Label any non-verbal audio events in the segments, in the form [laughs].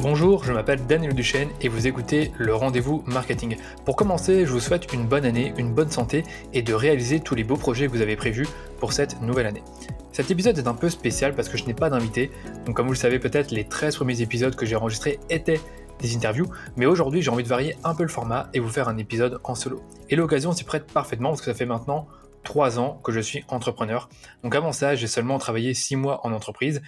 Bonjour, je m'appelle Daniel Duchesne et vous écoutez le rendez-vous marketing. Pour commencer, je vous souhaite une bonne année, une bonne santé et de réaliser tous les beaux projets que vous avez prévus pour cette nouvelle année. Cet épisode est un peu spécial parce que je n'ai pas d'invité, donc comme vous le savez peut-être, les 13 premiers épisodes que j'ai enregistrés étaient des interviews, mais aujourd'hui j'ai envie de varier un peu le format et vous faire un épisode en solo. Et l'occasion s'y prête parfaitement parce que ça fait maintenant 3 ans que je suis entrepreneur. Donc avant ça, j'ai seulement travaillé 6 mois en entreprise.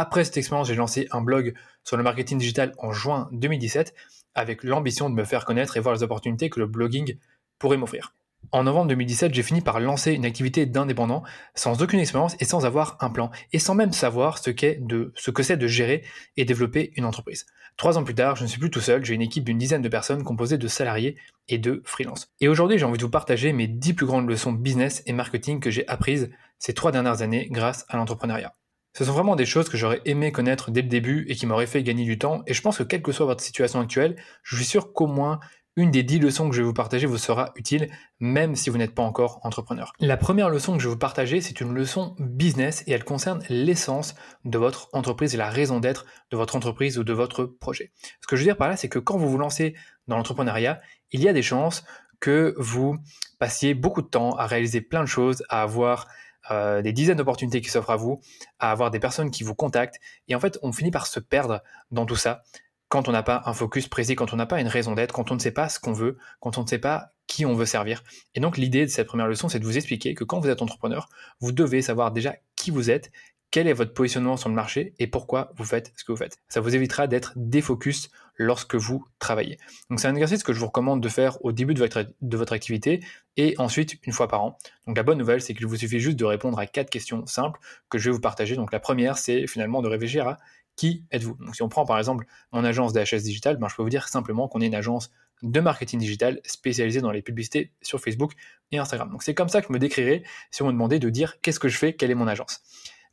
Après cette expérience, j'ai lancé un blog sur le marketing digital en juin 2017 avec l'ambition de me faire connaître et voir les opportunités que le blogging pourrait m'offrir. En novembre 2017, j'ai fini par lancer une activité d'indépendant sans aucune expérience et sans avoir un plan et sans même savoir ce, que c'est de gérer et développer une entreprise. Trois ans plus tard, je ne suis plus tout seul, j'ai une équipe d'une dizaine de personnes composée de salariés et de freelance. Et aujourd'hui, j'ai envie de vous partager mes dix plus grandes leçons business et marketing que j'ai apprises ces trois dernières années grâce à l'entrepreneuriat. Ce sont vraiment des choses que j'aurais aimé connaître dès le début et qui m'auraient fait gagner du temps. Et je pense que quelle que soit votre situation actuelle, je suis sûr qu'au moins une des dix leçons que je vais vous partager vous sera utile, même si vous n'êtes pas encore entrepreneur. La première leçon que je vais vous partager, c'est une leçon business et elle concerne l'essence de votre entreprise et la raison d'être de votre entreprise ou de votre projet. Ce que je veux dire par là, c'est que quand vous vous lancez dans l'entrepreneuriat, il y a des chances que vous passiez beaucoup de temps à réaliser plein de choses, à avoir euh, des dizaines d'opportunités qui s'offrent à vous, à avoir des personnes qui vous contactent. Et en fait, on finit par se perdre dans tout ça quand on n'a pas un focus précis, quand on n'a pas une raison d'être, quand on ne sait pas ce qu'on veut, quand on ne sait pas qui on veut servir. Et donc l'idée de cette première leçon, c'est de vous expliquer que quand vous êtes entrepreneur, vous devez savoir déjà qui vous êtes, quel est votre positionnement sur le marché et pourquoi vous faites ce que vous faites. Ça vous évitera d'être défocus lorsque vous travaillez. Donc c'est un exercice que je vous recommande de faire au début de votre, activité et ensuite une fois par an. Donc la bonne nouvelle, c'est qu'il vous suffit juste de répondre à quatre questions simples que je vais vous partager. Donc la première, c'est finalement de réfléchir à qui êtes-vous. Donc si on prend par exemple mon agence d'HS Digital, ben, je peux vous dire simplement qu'on est une agence de marketing digital spécialisée dans les publicités sur Facebook et Instagram. Donc c'est comme ça que je me décrirais si on me demandait de dire qu'est-ce que je fais, quelle est mon agence.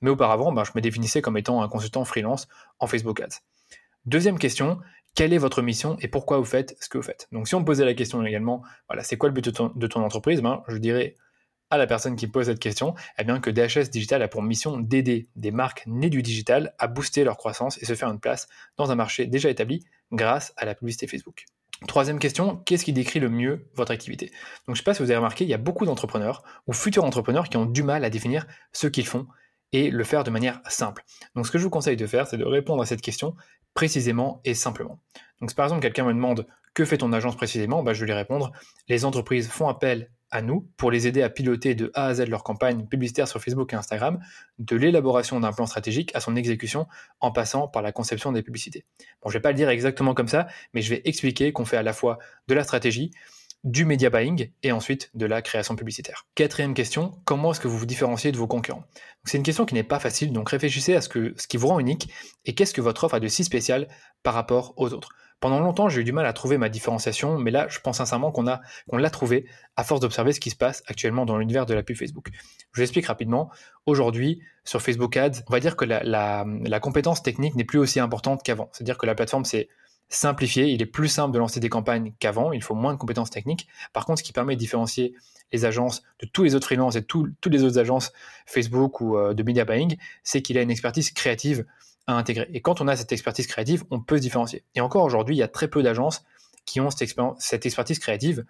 Mais auparavant, ben, je me définissais comme étant un consultant freelance en Facebook Ads. Deuxième question, quelle est votre mission et pourquoi vous faites ce que vous faites Donc si on me posait la question également, voilà, c'est quoi le but de ton, entreprise ben, Je dirais à la personne qui pose cette question eh bien, que DHS Digital a pour mission d'aider des marques nées du digital à booster leur croissance et se faire une place dans un marché déjà établi grâce à la publicité Facebook. Troisième question, qu'est-ce qui décrit le mieux votre activité? Donc je ne sais pas si vous avez remarqué, il y a beaucoup d'entrepreneurs ou futurs entrepreneurs qui ont du mal à définir ce qu'ils font et le faire de manière simple. Donc ce que je vous conseille de faire, c'est de répondre à cette question précisément et simplement. Donc si par exemple quelqu'un me demande que fait ton agence précisément, bah, je vais lui répondre, les entreprises font appel à nous pour les aider à piloter de A à Z leur campagne publicitaire sur Facebook et Instagram, de l'élaboration d'un plan stratégique à son exécution en passant par la conception des publicités. Bon, je vais pas le dire exactement comme ça, mais je vais expliquer qu'on fait à la fois de la stratégie, du media buying et ensuite de la création publicitaire. Quatrième question, comment est-ce que vous vous différenciez de vos concurrents? C'est une question qui n'est pas facile, donc réfléchissez à ce, que, ce qui vous rend unique et qu'est-ce que votre offre a de si spécial par rapport aux autres. Pendant longtemps, j'ai eu du mal à trouver ma différenciation, mais là, je pense sincèrement qu'on l'a trouvé à force d'observer ce qui se passe actuellement dans l'univers de la pub Facebook. Je vous explique rapidement. Aujourd'hui, sur Facebook Ads, on va dire que la compétence technique n'est plus aussi importante qu'avant. C'est-à-dire que la plateforme, c'est simplifié, il est plus simple de lancer des campagnes qu'avant, il faut moins de compétences techniques. Par contre, ce qui permet de différencier les agences de tous les autres freelances et toutes les autres agences Facebook ou euh, de media buying, c'est qu'il a une expertise créative à intégrer. Et quand on a cette expertise créative, on peut se différencier. Et encore aujourd'hui, il y a très peu d'agences qui ont cette, expertise créative.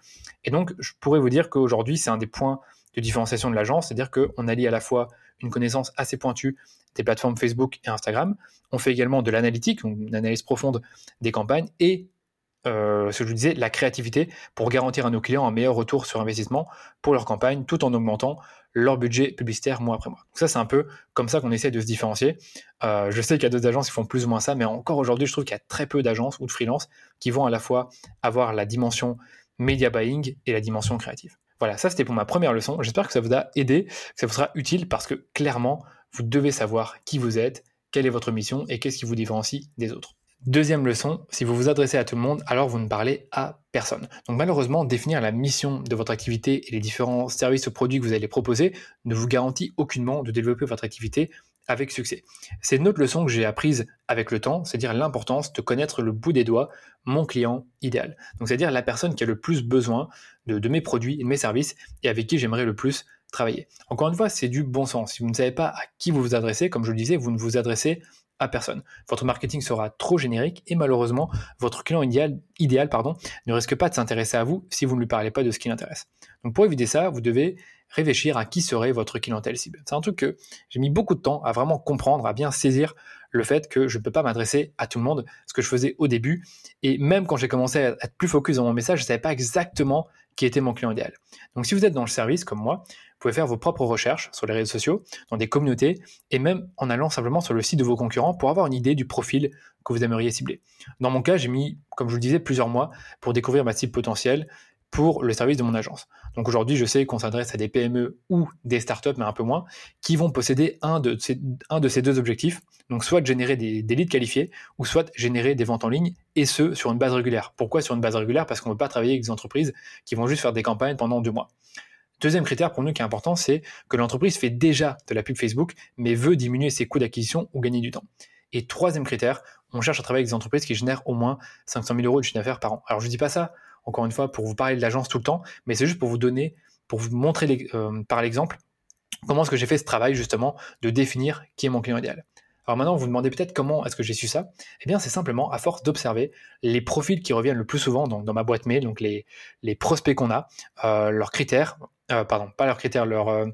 Et donc, je pourrais vous dire qu'aujourd'hui, c'est un des points de différenciation de l'agence, c'est-à-dire qu'on allie à la fois une connaissance assez pointue des plateformes Facebook et Instagram. On fait également de l'analytique, une analyse profonde des campagnes et euh, ce que je vous disais, la créativité pour garantir à nos clients un meilleur retour sur investissement pour leur campagne tout en augmentant leur budget publicitaire mois après mois. Donc ça, c'est un peu comme ça qu'on essaie de se différencier. Euh, je sais qu'il y a d'autres agences qui font plus ou moins ça, mais encore aujourd'hui, je trouve qu'il y a très peu d'agences ou de freelance qui vont à la fois avoir la dimension media buying et la dimension créative. Voilà, ça c'était pour ma première leçon. J'espère que ça vous a aidé, que ça vous sera utile parce que clairement, vous devez savoir qui vous êtes, quelle est votre mission et qu'est-ce qui vous différencie des autres. Deuxième leçon, si vous vous adressez à tout le monde, alors vous ne parlez à personne. Donc malheureusement, définir la mission de votre activité et les différents services ou produits que vous allez proposer ne vous garantit aucunement de développer votre activité avec succès. C'est une autre leçon que j'ai apprise avec le temps, c'est-à-dire l'importance de connaître le bout des doigts mon client idéal. Donc c'est-à-dire la personne qui a le plus besoin de, mes produits et de mes services et avec qui j'aimerais le plus travailler. Encore une fois, c'est du bon sens. Si vous ne savez pas à qui vous vous adressez, comme je le disais, vous ne vous adressez à personne. Votre marketing sera trop générique et malheureusement, votre client idéal, ne risque pas de s'intéresser à vous si vous ne lui parlez pas de ce qui l'intéresse. Donc pour éviter ça, vous devez réfléchir à qui serait votre clientèle cible. C'est un truc que j'ai mis beaucoup de temps à vraiment comprendre, à bien saisir le fait que je ne peux pas m'adresser à tout le monde, ce que je faisais au début. Et même quand j'ai commencé à être plus focus dans mon message, je ne savais pas exactement qui était mon client idéal. Donc si vous êtes dans le service comme moi, vous pouvez faire vos propres recherches sur les réseaux sociaux, dans des communautés, et même en allant simplement sur le site de vos concurrents pour avoir une idée du profil que vous aimeriez cibler. Dans mon cas, j'ai mis, comme je vous le disais, plusieurs mois pour découvrir ma cible potentielle pour le service de mon agence. Donc aujourd'hui, je sais qu'on s'adresse à des PME ou des startups, mais un peu moins, qui vont posséder un de ces, deux objectifs. Donc soit générer des, des, leads qualifiés, ou soit générer des ventes en ligne, et ce, sur une base régulière. Pourquoi sur une base régulière? Parce qu'on ne veut pas travailler avec des entreprises qui vont juste faire des campagnes pendant deux mois. Deuxième critère pour nous qui est important, c'est que l'entreprise fait déjà de la pub Facebook, mais veut diminuer ses coûts d'acquisition ou gagner du temps. Et troisième critère, on cherche à travailler avec des entreprises qui génèrent au moins 500 000 euros de chiffre d'affaires par an. Alors je ne dis pas ça encore une fois, pour vous parler de l'agence tout le temps, mais c'est juste pour vous donner, pour vous montrer euh, par l'exemple comment est-ce que j'ai fait ce travail justement de définir qui est mon client idéal. Alors maintenant, vous vous demandez peut-être comment est-ce que j'ai su ça Eh bien, c'est simplement à force d'observer les profils qui reviennent le plus souvent dans, ma boîte mail, donc les, prospects qu'on a, euh, leurs critères, euh, pardon, pas leurs critères, leurs,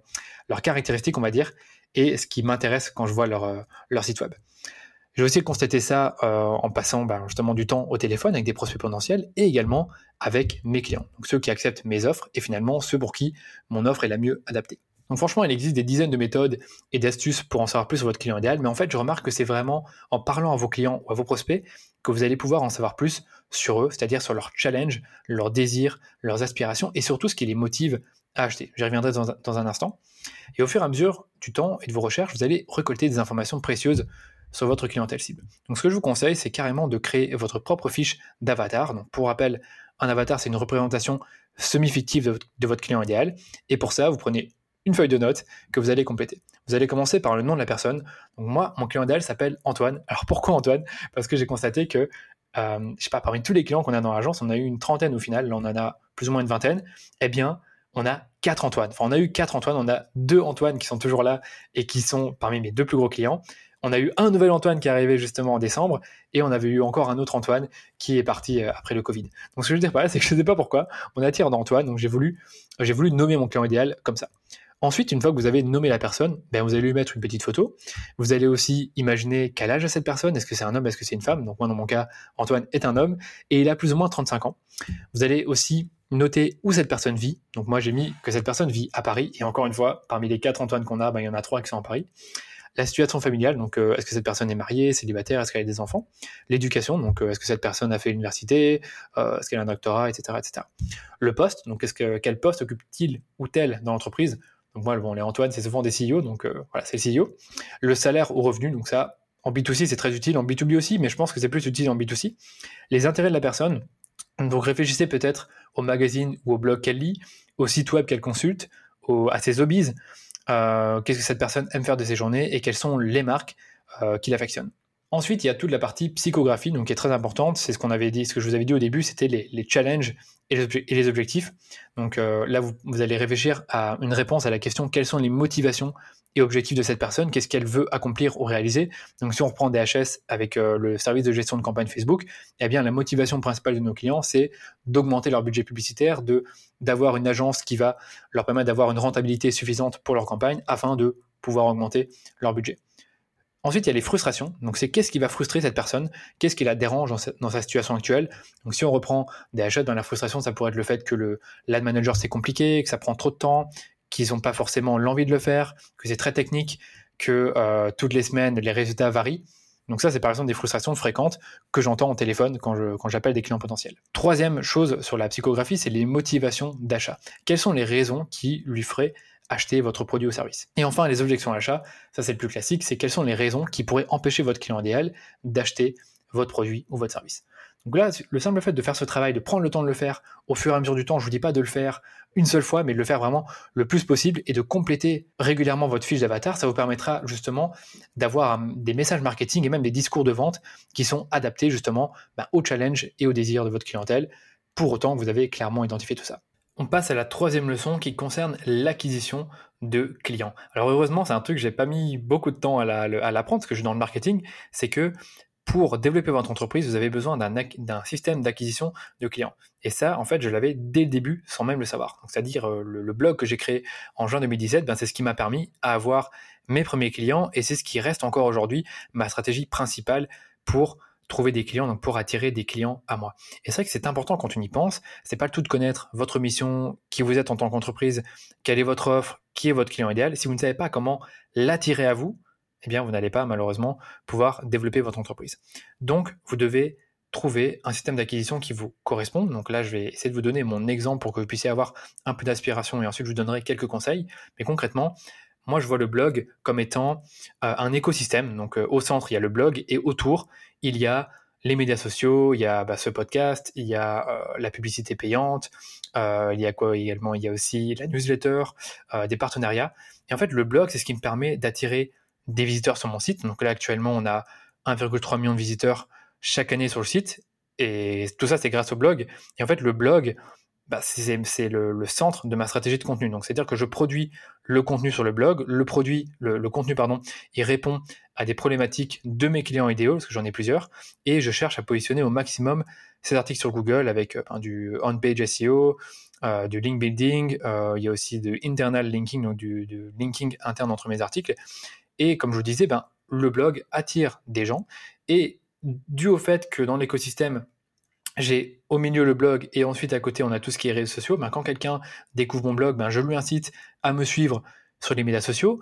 caractéristiques, on va dire, et ce qui m'intéresse quand je vois leur site web. J'ai aussi constaté ça euh, en passant ben, justement du temps au téléphone avec des prospects potentiels et également avec mes clients, donc ceux qui acceptent mes offres et finalement ceux pour qui mon offre est la mieux adaptée. Donc franchement, il existe des dizaines de méthodes et d'astuces pour en savoir plus sur votre client idéal, mais en fait, je remarque que c'est vraiment en parlant à vos clients ou à vos prospects que vous allez pouvoir en savoir plus sur eux, c'est-à-dire sur leurs challenges, leurs désirs, leurs aspirations et surtout ce qui les motive à acheter. J'y reviendrai dans un, dans un instant. Et au fur et à mesure du temps et de vos recherches, vous allez récolter des informations précieuses sur votre clientèle cible. Donc ce que je vous conseille, c'est carrément de créer votre propre fiche d'avatar. Pour rappel, un avatar, c'est une représentation semi-fictive de, votre client idéal. Et pour ça, vous prenez une feuille de notes que vous allez compléter. Vous allez commencer par le nom de la personne. Moi, mon client idéal s'appelle Antoine. Alors pourquoi Antoine? Parce que j'ai constaté que, euh, je sais pas, parmi tous les clients qu'on a dans l'agence, on a eu une trentaine au final, là on en a plus ou moins une vingtaine. Eh bien, on a quatre Antoine. Enfin, on a eu quatre Antoine, on a deux Antoine qui sont toujours là et qui sont parmi mes deux plus gros clients on a eu un nouvel Antoine qui est arrivé justement en décembre, et on avait eu encore un autre Antoine qui est parti euh, après le Covid. Donc ce que je veux dire par là, c'est que je ne sais pas pourquoi, on attire d'Antoine, donc j'ai voulu, j'ai voulu nommer mon client idéal comme ça. Ensuite, une fois que vous avez nommé la personne, ben vous allez lui mettre une petite photo. Vous allez aussi imaginer quel âge a cette personne. Est-ce que c'est un homme? Est-ce que c'est une femme? Donc moi, dans mon cas, Antoine est un homme et il a plus ou moins 35 ans. Vous allez aussi noter où cette personne vit. Donc moi, j'ai mis que cette personne vit à Paris. Et encore une fois, parmi les quatre Antoine qu'on a, ben, il y en a trois qui sont à Paris la situation familiale, donc euh, est-ce que cette personne est mariée, célibataire, est-ce qu'elle a des enfants, l'éducation, donc euh, est-ce que cette personne a fait l'université, euh, est-ce qu'elle a un doctorat, etc., etc. Le poste, donc est-ce que quel poste occupe-t-il ou tel dans l'entreprise? Donc moi, bon, les Antoine, c'est souvent des CEO, donc voilà, c'est le CEO. Le salaire ou revenu, donc ça, en B2C, c'est très utile, en B2B aussi, mais je pense que c'est plus utile en B2C. Les intérêts de la personne, donc réfléchissez peut-être au magazine ou au blog qu'elle lit, au site web qu'elle consulte, à ses hobbies, qu'est-ce que cette personne aime faire de ses journées et quelles sont les marques euh, qu'il affectionne. Ensuite, il y a toute la partie psychographie, donc qui est très importante. C'est ce qu'on avait dit, ce que je vous avais dit au début, c'était les, challenges et les, objectifs. Donc euh, là, vous, allez réfléchir à une réponse à la question quelles sont les motivations et objectifs de cette personne, qu'est-ce qu'elle veut accomplir ou réaliser? Donc si on reprend DHS avec le service de gestion de campagne Facebook, eh bien la motivation principale de nos clients, c'est d'augmenter leur budget publicitaire, de d'avoir une agence qui va leur permettre d'avoir une rentabilité suffisante pour leur campagne afin de pouvoir augmenter leur budget. Ensuite, il y a les frustrations. Donc, c'est qu'est-ce qui va frustrer cette personne? Qu'est-ce qui la dérange dans sa, situation actuelle? Donc, si on reprend des achats dans la frustration, ça pourrait être le fait que le l'ad manager c'est compliqué, que ça prend trop de temps, qu'ils n'ont pas forcément l'envie de le faire, que c'est très technique, que euh, toutes les semaines les résultats varient. Donc ça, c'est par exemple des frustrations fréquentes que j'entends au téléphone quand, quand j'appelle des clients potentiels. Troisième chose sur la psychographie, c'est les motivations d'achat. Quelles sont les raisons qui lui feraient acheter votre produit ou service. Et enfin, les objections à l'achat, ça c'est le plus classique, c'est quelles sont les raisons qui pourraient empêcher votre client idéal d'acheter votre produit ou votre service. Donc là, le simple fait de faire ce travail, de prendre le temps de le faire au fur et à mesure du temps, je ne vous dis pas de le faire une seule fois, mais de le faire vraiment le plus possible et de compléter régulièrement votre fiche d'avatar, ça vous permettra justement d'avoir des messages marketing et même des discours de vente qui sont adaptés justement bah, au challenge et aux désirs de votre clientèle, pour autant vous avez clairement identifié tout ça. On passe à la troisième leçon qui concerne l'acquisition de clients. Alors heureusement, c'est un truc que j'ai pas mis beaucoup de temps à l'apprendre parce que je suis dans le marketing, c'est que pour développer votre entreprise, vous avez besoin d'un système d'acquisition de clients. Et ça, en fait, je l'avais dès le début sans même le savoir. C'est-à-dire euh, le, blog que j'ai créé en juin 2017, ben, c'est ce qui m'a permis à avoir mes premiers clients et c'est ce qui reste encore aujourd'hui ma stratégie principale pour trouver des clients, donc pour attirer des clients à moi. Et c'est vrai que c'est important quand on y pense, c'est pas le tout de connaître votre mission, qui vous êtes en tant qu'entreprise, quelle est votre offre, qui est votre client idéal. Si vous ne savez pas comment l'attirer à vous, eh bien vous n'allez pas malheureusement pouvoir développer votre entreprise. Donc vous devez trouver un système d'acquisition qui vous correspond. Donc là, je vais essayer de vous donner mon exemple pour que vous puissiez avoir un peu d'aspiration et ensuite je vous donnerai quelques conseils. Mais concrètement, moi, je vois le blog comme étant euh, un écosystème. Donc, euh, au centre, il y a le blog et autour, il y a les médias sociaux, il y a bah, ce podcast, il y a euh, la publicité payante, il y a quoi également Il y a aussi la newsletter, des partenariats. Et en fait, le blog, c'est ce qui me permet d'attirer des visiteurs sur mon site. Donc là, actuellement, on a 1,3 million de visiteurs chaque année sur le site. Et tout ça, c'est grâce au blog. Et en fait, le blog, bah, c'est le, centre de ma stratégie de contenu. Donc, c'est-à-dire que je produis le contenu sur le blog, le produit, le, contenu, pardon, il répond à des problématiques de mes clients idéaux, parce que j'en ai plusieurs, et je cherche à positionner au maximum ces articles sur Google avec euh, du on-page SEO, euh, du link building, euh, il y a aussi de internal linking, donc du, du, linking interne entre mes articles. Et comme je vous disais, ben, le blog attire des gens, et dû au fait que dans l'écosystème, j'ai au milieu le blog et ensuite à côté on a tout ce qui est réseaux sociaux. Ben, quand quelqu'un découvre mon blog, ben, je lui incite à me suivre sur les médias sociaux.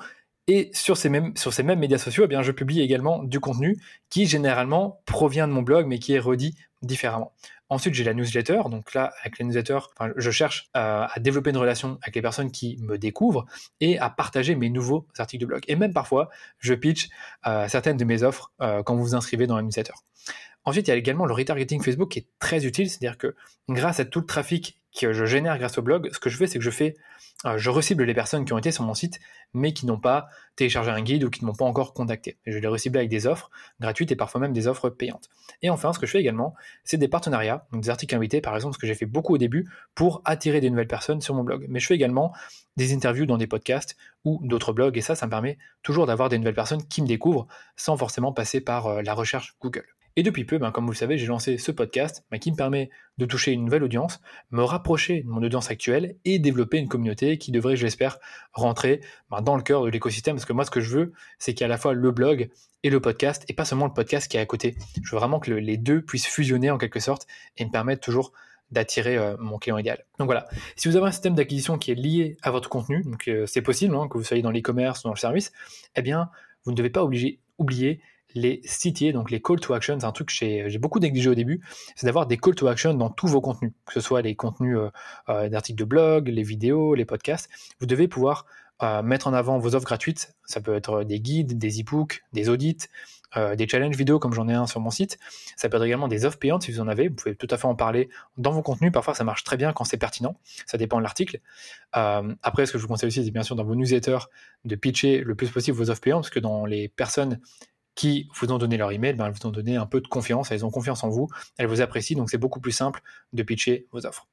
Et sur ces mêmes, médias sociaux, eh je publie également du contenu qui généralement provient de mon blog mais qui est redit différemment. Ensuite, j'ai la newsletter. Donc là, avec la newsletter, je cherche euh, à développer une relation avec les personnes qui me découvrent et à partager mes nouveaux articles de blog. Et même parfois, je pitch euh, certaines de mes offres euh, quand vous vous inscrivez dans la newsletter. Ensuite, il y a également le retargeting Facebook qui est très utile, c'est-à-dire que grâce à tout le trafic que je génère grâce au blog, ce que je fais, c'est que je fais, euh, je recible les personnes qui ont été sur mon site, mais qui n'ont pas téléchargé un guide ou qui ne m'ont pas encore contacté. je les recible avec des offres gratuites et parfois même des offres payantes. Et enfin, ce que je fais également, c'est des partenariats, donc des articles invités, par exemple, ce que j'ai fait beaucoup au début pour attirer des nouvelles personnes sur mon blog. Mais je fais également des interviews dans des podcasts ou d'autres blogs, et ça, ça me permet toujours d'avoir des nouvelles personnes qui me découvrent sans forcément passer par euh, la recherche Google. Et depuis peu, ben, comme vous le savez, j'ai lancé ce podcast ben, qui me permet de toucher une nouvelle audience, me rapprocher de mon audience actuelle et développer une communauté qui devrait, j'espère, rentrer ben, dans le cœur de l'écosystème. Parce que moi, ce que je veux, c'est qu'il y ait à la fois le blog et le podcast, et pas seulement le podcast qui est à côté. Je veux vraiment que les deux puissent fusionner en quelque sorte et me permettre toujours d'attirer euh, mon client idéal. Donc voilà, si vous avez un système d'acquisition qui est lié à votre contenu, donc euh, c'est possible hein, que vous soyez dans l'e-commerce ou dans le service, eh bien, vous ne devez pas oublier les CTA, donc les call to action, c'est un truc que j'ai beaucoup négligé au début, c'est d'avoir des call to action dans tous vos contenus, que ce soit les contenus euh, euh, d'articles de blog, les vidéos, les podcasts. Vous devez pouvoir euh, mettre en avant vos offres gratuites. Ça peut être des guides, des e-books, des audits, des challenges vidéo comme j'en ai un sur mon site. Ça peut être également des offres payantes si vous en avez. Vous pouvez tout à fait en parler dans vos contenus. Parfois, ça marche très bien quand c'est pertinent. Ça dépend de l'article. après, ce que je vous conseille aussi, c'est bien sûr dans vos newsletters de pitcher le plus possible vos offres payantes parce que dans les personnes qui vous ont donné leur email, ben, elles vous ont donné un peu de confiance, elles ont confiance en vous, elles vous apprécient, donc c'est beaucoup plus simple de pitcher vos offres.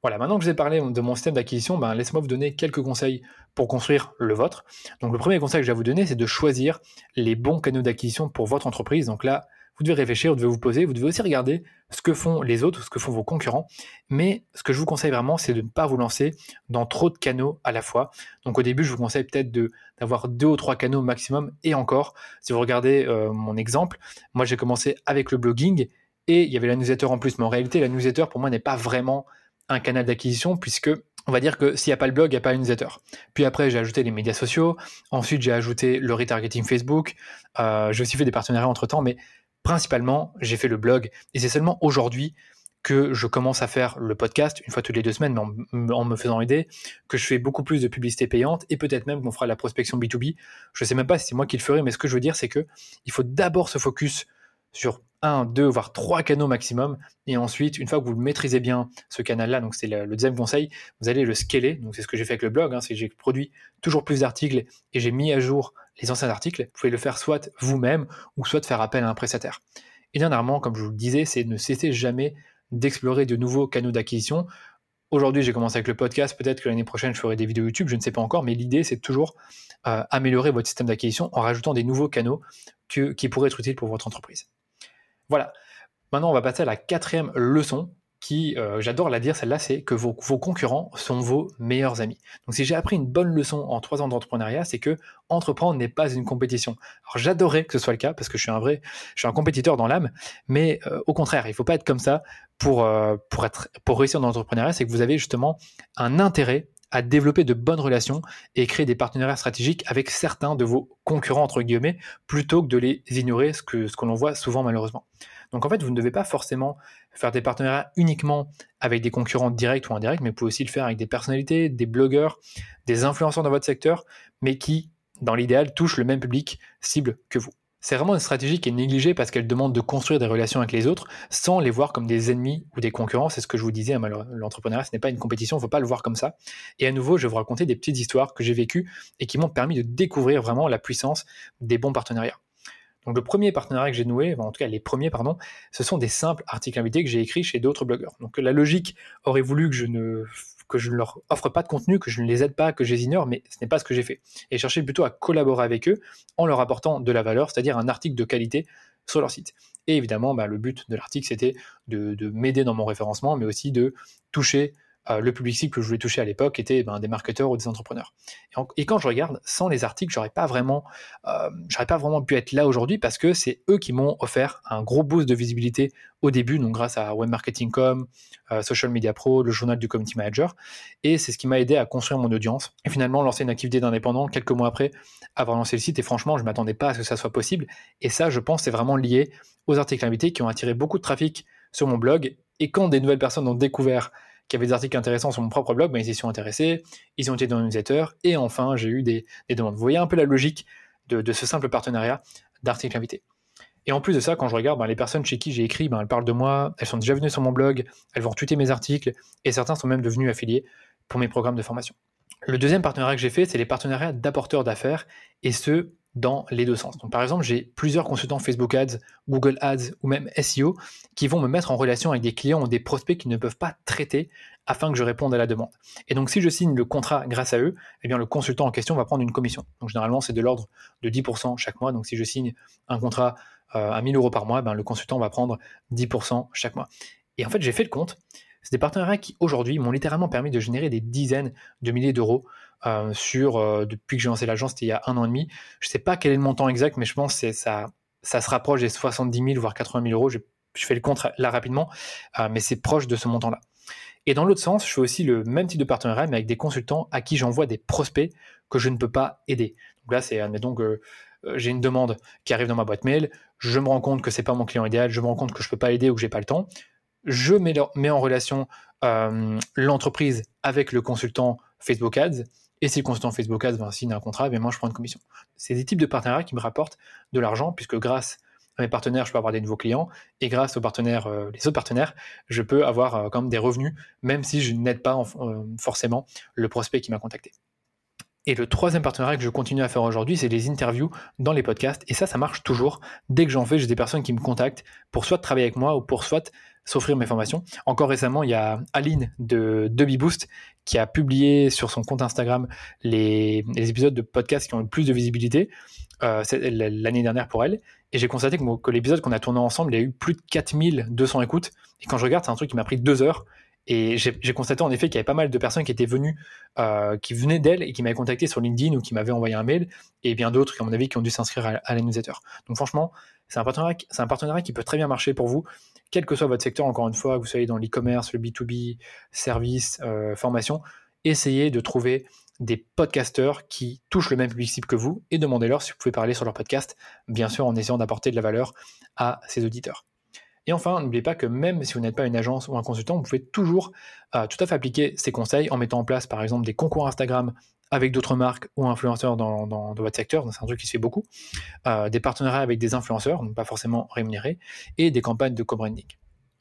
Voilà, maintenant que je vous ai parlé de mon système d'acquisition, ben, laissez-moi vous donner quelques conseils pour construire le vôtre. Donc le premier conseil que je vais vous donner, c'est de choisir les bons canaux d'acquisition pour votre entreprise. Donc là, vous devez réfléchir, vous devez vous poser, vous devez aussi regarder ce que font les autres, ce que font vos concurrents. Mais ce que je vous conseille vraiment, c'est de ne pas vous lancer dans trop de canaux à la fois. Donc au début, je vous conseille peut-être d'avoir deux ou trois canaux maximum. Et encore, si vous regardez euh, mon exemple, moi j'ai commencé avec le blogging et il y avait la newsletter en plus. Mais en réalité, la newsletter pour moi n'est pas vraiment un canal d'acquisition puisque on va dire que s'il n'y a pas le blog, il n'y a pas la newsletter. Puis après, j'ai ajouté les médias sociaux. Ensuite, j'ai ajouté le retargeting Facebook. Euh, j'ai aussi fait des partenariats entre temps, mais principalement, j'ai fait le blog. Et c'est seulement aujourd'hui que je commence à faire le podcast une fois toutes les deux semaines, mais en, me faisant aider, que je fais beaucoup plus de publicité payante et peut-être même qu'on fera la prospection B2B. Je ne sais même pas si c'est moi qui le ferai, mais ce que je veux dire, c'est que il faut d'abord se focus sur un, deux, voire trois canaux maximum. Et ensuite, une fois que vous maîtrisez bien ce canal-là, donc c'est le, deuxième conseil, vous allez le scaler. Donc c'est ce que j'ai fait avec le blog, hein, c'est que j'ai produit toujours plus d'articles et j'ai mis à jour les anciens articles. Vous pouvez le faire soit vous-même ou soit faire appel à un prestataire. Et dernièrement, comme je vous le disais, c'est ne cessez jamais d'explorer de nouveaux canaux d'acquisition. Aujourd'hui, j'ai commencé avec le podcast. Peut-être que l'année prochaine, je ferai des vidéos YouTube. Je ne sais pas encore. Mais l'idée, c'est toujours euh, améliorer votre système d'acquisition en rajoutant des nouveaux canaux qui pourraient être utiles pour votre entreprise. Voilà. Maintenant, on va passer à la quatrième leçon qui, euh, j'adore la dire, celle-là, c'est que vos, concurrents sont vos meilleurs amis. Donc si j'ai appris une bonne leçon en trois ans d'entrepreneuriat, c'est que entreprendre n'est pas une compétition. Alors j'adorais que ce soit le cas parce que je suis un vrai, je suis un compétiteur dans l'âme, mais euh, au contraire, il ne faut pas être comme ça pour, euh, pour, être, pour réussir dans l'entrepreneuriat, c'est que vous avez justement un intérêt à développer de bonnes relations et créer des partenariats stratégiques avec certains de vos concurrents, entre guillemets, plutôt que de les ignorer, ce que, ce que l'on voit souvent malheureusement. Donc en fait, vous ne devez pas forcément faire des partenariats uniquement avec des concurrents directs ou indirects, mais vous pouvez aussi le faire avec des personnalités, des blogueurs, des influenceurs dans votre secteur, mais qui, dans l'idéal, touchent le même public cible que vous. C'est vraiment une stratégie qui est négligée parce qu'elle demande de construire des relations avec les autres sans les voir comme des ennemis ou des concurrents. C'est ce que je vous disais, l'entrepreneuriat, ce n'est pas une compétition, il ne faut pas le voir comme ça. Et à nouveau, je vais vous raconter des petites histoires que j'ai vécues et qui m'ont permis de découvrir vraiment la puissance des bons partenariats. Donc le premier partenariat que j'ai noué, en tout cas les premiers, pardon, ce sont des simples articles invités que j'ai écrits chez d'autres blogueurs. Donc la logique aurait voulu que je ne que je leur offre pas de contenu, que je ne les aide pas, que je les ignore, mais ce n'est pas ce que j'ai fait. Et chercher plutôt à collaborer avec eux en leur apportant de la valeur, c'est-à-dire un article de qualité sur leur site. Et évidemment, bah, le but de l'article, c'était de m'aider dans mon référencement, mais aussi de toucher euh, le public cible que je voulais toucher à l'époque était ben, des marketeurs ou des entrepreneurs. Et, quand je regarde, sans les articles, j'aurais pas vraiment, euh, j'aurais pas vraiment pu être là aujourd'hui parce que c'est eux qui m'ont offert un gros boost de visibilité au début, donc grâce à Webmarketing.com, euh, Social Media Pro, le journal du Community Manager, et c'est ce qui m'a aidé à construire mon audience et finalement lancer une activité d'indépendant quelques mois après avoir lancé le site. Et franchement, je m'attendais pas à ce que ça soit possible. Et ça, je pense, c'est vraiment lié aux articles invités qui ont attiré beaucoup de trafic sur mon blog. Et quand des nouvelles personnes ont découvert qui avaient des articles intéressants sur mon propre blog, ils y sont intéressés, ils ont été dans newsletter, et enfin, j'ai eu des, demandes. Vous voyez un peu la logique de, ce simple partenariat d'articles invités. Et en plus de ça, quand je regarde, ben, les personnes chez qui j'ai écrit, ben, elles parlent de moi, elles sont déjà venues sur mon blog, elles vont tweeter mes articles, et certains sont même devenus affiliés pour mes programmes de formation. Le deuxième partenariat que j'ai fait, c'est les partenariats d'apporteurs d'affaires, et ce, dans les deux sens. Donc, par exemple, j'ai plusieurs consultants Facebook Ads, Google Ads ou même SEO qui vont me mettre en relation avec des clients ou des prospects qui ne peuvent pas traiter afin que je réponde à la demande. Et donc, si je signe le contrat grâce à eux, eh bien, le consultant en question va prendre une commission. Donc, généralement, c'est de l'ordre de 10% chaque mois. Donc, si je signe un contrat euh, à 1000 euros par mois, eh le consultant va prendre 10% chaque mois. Et en fait, j'ai fait le compte. C'est des partenariats qui, aujourd'hui, m'ont littéralement permis de générer des dizaines de milliers d'euros euh, euh, depuis que j'ai lancé l'agence, c'était il y a un an et demi. Je ne sais pas quel est le montant exact, mais je pense que ça, se rapproche des 70 000, voire 80 000 euros. Je, fais le compte là rapidement, euh, mais c'est proche de ce montant-là. Et dans l'autre sens, je fais aussi le même type de partenariat, mais avec des consultants à qui j'envoie des prospects que je ne peux pas aider. Donc là, c'est, admettons que j'ai une demande qui arrive dans ma boîte mail, je me rends compte que c'est pas mon client idéal, je me rends compte que je peux pas aider ou que j'ai pas le temps. Je mets en relation l'entreprise avec le consultant Facebook Ads et si le consultant Facebook Ads va signer un contrat, bien moi je prends une commission. C'est des types de partenariats qui me rapportent de l'argent, puisque grâce à mes partenaires, je peux avoir des nouveaux clients, et grâce aux partenaires, euh, les autres partenaires, je peux avoir euh, quand même des revenus, même si je n'aide pas euh, forcément le prospect qui m'a contacté. Et le troisième partenariat que je continue à faire aujourd'hui, c'est les interviews dans les podcasts. Et ça, ça marche toujours. Dès que j'en fais, j'ai des personnes qui me contactent pour soit travailler avec moi ou pour soit s'offrir mes formations. Encore récemment, il y a Aline de Boost qui a publié sur son compte Instagram les, épisodes de podcast qui ont le plus de visibilité euh, l'année dernière pour elle. Et j'ai constaté que, que l'épisode qu'on a tourné ensemble, il y a eu plus de 4200 écoutes. Et quand je regarde, c'est un truc qui m'a pris deux heures. Et j'ai constaté en effet qu'il y avait pas mal de personnes qui étaient venues, euh, qui venaient d'elle et qui m'avaient contacté sur LinkedIn ou qui m'avaient envoyé un mail, et bien d'autres, à mon avis, qui ont dû s'inscrire à, à la newsletter. Donc franchement, c'est un, partenariat, qui peut très bien marcher pour vous, quel que soit votre secteur, encore une fois, que vous soyez dans l'e-commerce, le B2B, service, euh, formation. Essayez de trouver des podcasteurs qui touchent le même public cible que vous et demandez-leur si vous pouvez parler sur leur podcast, bien sûr en essayant d'apporter de la valeur à ces auditeurs. Et enfin, n'oubliez pas que même si vous n'êtes pas une agence ou un consultant, vous pouvez toujours euh, tout à fait appliquer ces conseils en mettant en place par exemple des concours Instagram avec d'autres marques ou influenceurs dans, votre secteur, c'est un truc qui se fait beaucoup, euh, des partenariats avec des influenceurs, pas forcément rémunérés, et des campagnes de co-branding.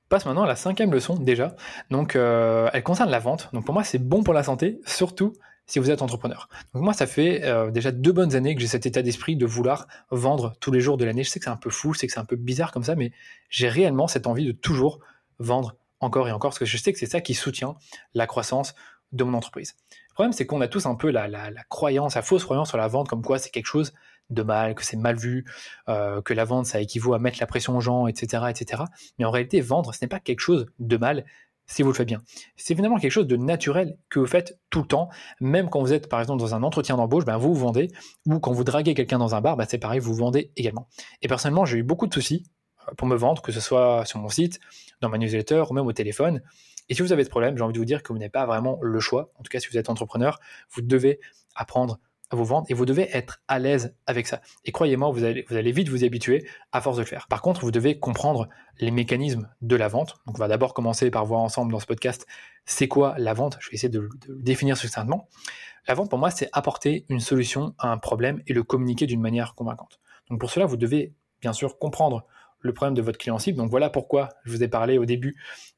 Passe maintenant à la cinquième leçon déjà, donc euh, elle concerne la vente. Donc pour moi c'est bon pour la santé, surtout si vous êtes entrepreneur. Donc moi ça fait euh, déjà deux bonnes années que j'ai cet état d'esprit de vouloir vendre tous les jours de l'année. Je sais que c'est un peu fou, je sais que c'est un peu bizarre comme ça, mais j'ai réellement cette envie de toujours vendre encore et encore, parce que je sais que c'est ça qui soutient la croissance de mon entreprise. Le problème, c'est qu'on a tous un peu la, croyance, la fausse croyance sur la vente, comme quoi c'est quelque chose de mal, que c'est mal vu, euh, que la vente, ça équivaut à mettre la pression aux gens, etc., etc. Mais en réalité, vendre, ce n'est pas quelque chose de mal si vous le faites bien. C'est finalement quelque chose de naturel que vous faites tout le temps, même quand vous êtes par exemple dans un entretien d'embauche, ben vous, vous vendez, ou quand vous draguez quelqu'un dans un bar, ben c'est pareil, vous vendez également. Et personnellement, j'ai eu beaucoup de soucis euh, pour me vendre, que ce soit sur mon site, dans ma newsletter ou même au téléphone. Et si vous avez ce problème, j'ai envie de vous dire que vous n'avez pas vraiment le choix. En tout cas, si vous êtes entrepreneur, vous devez apprendre à vous vendre et vous devez être à l'aise avec ça. Et croyez-moi, vous allez, vous allez vite vous habituer à force de le faire. Par contre, vous devez comprendre les mécanismes de la vente. Donc, on va d'abord commencer par voir ensemble dans ce podcast c'est quoi la vente? Je vais essayer de, de le définir succinctement. La vente, pour moi, c'est apporter une solution à un problème et le communiquer d'une manière convaincante. Donc, pour cela, vous devez bien sûr comprendre le problème de votre client cible. Donc voilà pourquoi je vous ai parlé au début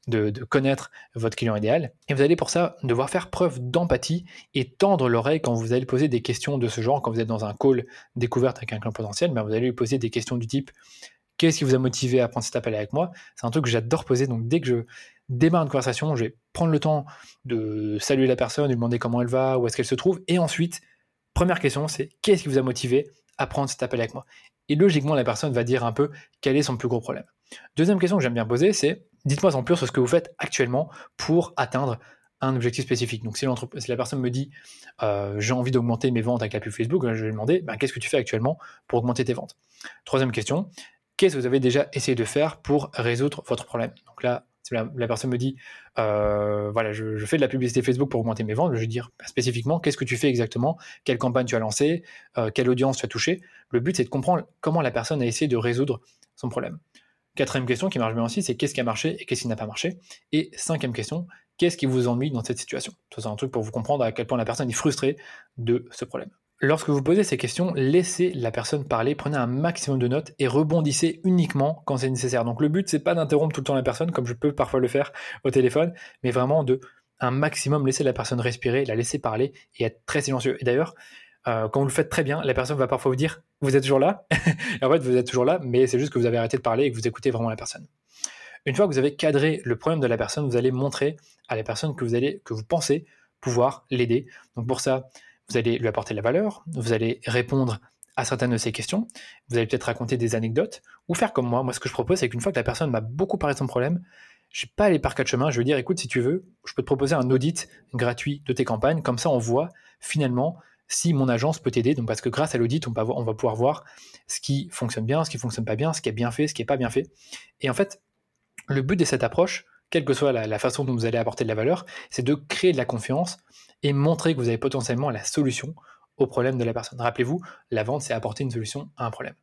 de, connaître votre client idéal. Et vous allez pour ça devoir faire preuve d'empathie et tendre l'oreille quand vous allez poser des questions de ce genre, quand vous êtes dans un call découverte avec un client potentiel, ben vous allez lui poser des questions du type Qu'est-ce qui vous a motivé à prendre cet appel avec moi? C'est un truc que j'adore poser. Donc dès que je démarre une conversation, je vais prendre le temps de saluer la personne, lui demander comment elle va, où est-ce qu'elle se trouve. Et ensuite, première question, c'est qu'est-ce qui vous a motivé à prendre cet appel avec moi? Et logiquement, la personne va dire un peu quel est son plus gros problème. Deuxième question que j'aime bien poser, c'est dites-moi en plus sur ce que vous faites actuellement pour atteindre un objectif spécifique. Donc si, la personne me dit euh, j'ai envie d'augmenter mes ventes avec la pub Facebook, je vais lui demander ben, qu'est-ce que tu fais actuellement pour augmenter tes ventes? Troisième question, qu'est-ce que vous avez déjà essayé de faire pour résoudre votre problème? Donc là, la, personne me dit, euh, voilà, je, fais de la publicité Facebook pour augmenter mes ventes, je vais dire bah, spécifiquement qu'est-ce que tu fais exactement, quelle campagne tu as lancée, euh, quelle audience tu as touché. Le but, c'est de comprendre comment la personne a essayé de résoudre son problème. Quatrième question qui marche bien aussi, c'est qu'est-ce qui a marché et qu'est-ce qui n'a pas marché. Et cinquième question, qu'est-ce qui vous ennuie dans cette situation? C'est un truc pour vous comprendre à quel point la personne est frustrée de ce problème. Lorsque vous posez ces questions, laissez la personne parler, prenez un maximum de notes et rebondissez uniquement quand c'est nécessaire. Donc le but, c'est pas d'interrompre tout le temps la personne, comme je peux parfois le faire au téléphone, mais vraiment de un maximum laisser la personne respirer, la laisser parler et être très silencieux. Et d'ailleurs, euh, quand vous le faites très bien, la personne va parfois vous dire Vous êtes toujours là [laughs] En fait, vous êtes toujours là, mais c'est juste que vous avez arrêté de parler et que vous écoutez vraiment la personne. Une fois que vous avez cadré le problème de la personne, vous allez montrer à la personne que vous, allez, que vous pensez pouvoir l'aider. Donc pour ça, vous allez lui apporter de la valeur, vous allez répondre à certaines de ses questions, vous allez peut-être raconter des anecdotes, ou faire comme moi. Moi, ce que je propose, c'est qu'une fois que la personne m'a beaucoup parlé de son problème, je ne vais pas aller par quatre chemins, je vais dire, écoute, si tu veux, je peux te proposer un audit gratuit de tes campagnes, comme ça on voit finalement si mon agence peut t'aider. Parce que grâce à l'audit, on, on, va pouvoir voir ce qui fonctionne bien, ce qui fonctionne pas bien, ce qui est bien fait, ce qui est pas bien fait. Et en fait, le but de cette approche, quelle que soit la façon dont vous allez apporter de la valeur, c'est de créer de la confiance et montrer que vous avez potentiellement la solution au problème de la personne. Rappelez-vous, la vente, c'est apporter une solution à un problème.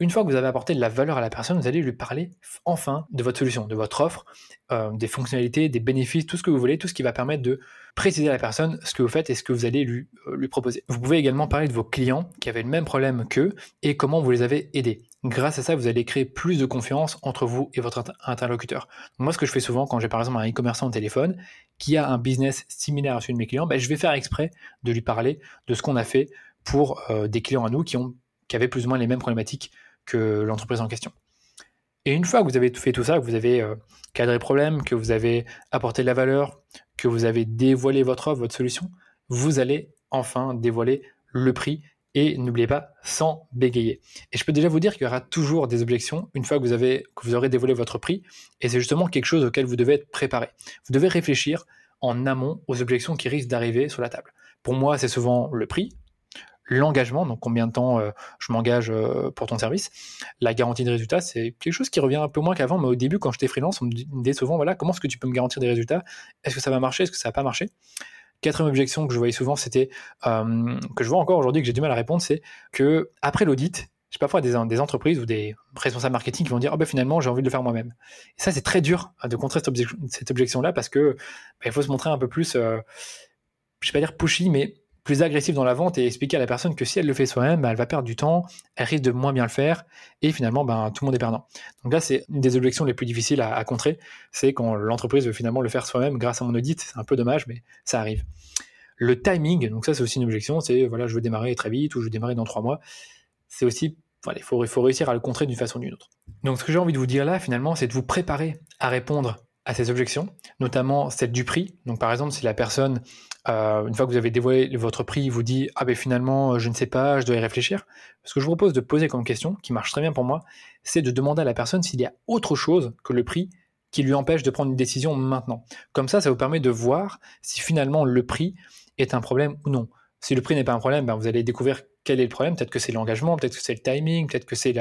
Une fois que vous avez apporté de la valeur à la personne, vous allez lui parler enfin de votre solution, de votre offre, euh, des fonctionnalités, des bénéfices, tout ce que vous voulez, tout ce qui va permettre de préciser à la personne ce que vous faites et ce que vous allez lui, euh, lui proposer. Vous pouvez également parler de vos clients qui avaient le même problème qu'eux et comment vous les avez aidés. Grâce à ça, vous allez créer plus de confiance entre vous et votre interlocuteur. moi, ce que je fais souvent quand j'ai par exemple un e-commerçant au téléphone qui a un business similaire à celui de mes clients, ben, je vais faire exprès de lui parler de ce qu'on a fait pour euh, des clients à nous qui, ont, qui avaient plus ou moins les mêmes problématiques l'entreprise en question. Et une fois que vous avez fait tout ça, que vous avez euh, cadré le problème, que vous avez apporté de la valeur, que vous avez dévoilé votre offre, votre solution, vous allez enfin dévoiler le prix et n'oubliez pas, sans bégayer. Et je peux déjà vous dire qu'il y aura toujours des objections une fois que vous aurez dévoilé votre prix, et c'est justement quelque chose auquel vous devez être préparé. Vous devez réfléchir en amont aux objections qui risquent d'arriver sur la table. Pour moi, c'est souvent le prix, l'engagement, donc combien de temps euh, je m'engage euh, pour ton service. La garantie de résultats, c'est quelque chose qui revient un peu moins qu'avant, mais au début, quand j'étais freelance, on me disait souvent, voilà, comment est-ce que tu peux me garantir des résultats? Est-ce que ça va marcher? Est-ce que ça va pas marcher? Quatrième objection que je voyais souvent, c'était, euh, que je vois encore aujourd'hui, que j'ai du mal à répondre, c'est que après l'audit, j'ai parfois des, des entreprises ou des responsables marketing qui vont dire, oh ben finalement, j'ai envie de le faire moi-même. Et ça, c'est très dur de contrer cette, objection-là parce que bah, il faut se montrer un peu plus, euh, je vais pas dire pushy, mais plus agressif dans la vente et expliquer à la personne que si elle le fait soi-même, bah, elle va perdre du temps, elle risque de moins bien le faire et finalement ben, tout le monde est perdant. Donc là, c'est une des objections les plus difficiles à, contrer, c'est quand l'entreprise veut finalement le faire soi-même grâce à mon audit. C'est un peu dommage, mais ça arrive. Le timing, donc ça c'est aussi une objection, c'est voilà, je veux démarrer très vite ou je veux démarrer dans trois mois. C'est aussi, voilà, il faut réussir à le contrer d'une façon ou d'une autre. Donc ce que j'ai envie de vous dire là, finalement, c'est de vous préparer à répondre à ces objections, notamment celle du prix. Donc par exemple, si la personne, euh, une fois que vous avez dévoilé votre prix, vous dit ah ben finalement je ne sais pas, je dois y réfléchir. Ce que je vous propose de poser comme question, qui marche très bien pour moi, c'est de demander à la personne s'il y a autre chose que le prix qui lui empêche de prendre une décision maintenant. Comme ça, ça vous permet de voir si finalement le prix est un problème ou non. Si le prix n'est pas un problème, ben vous allez découvrir quel est le problème? Peut-être que c'est l'engagement, peut-être que c'est le timing, peut-être que c'est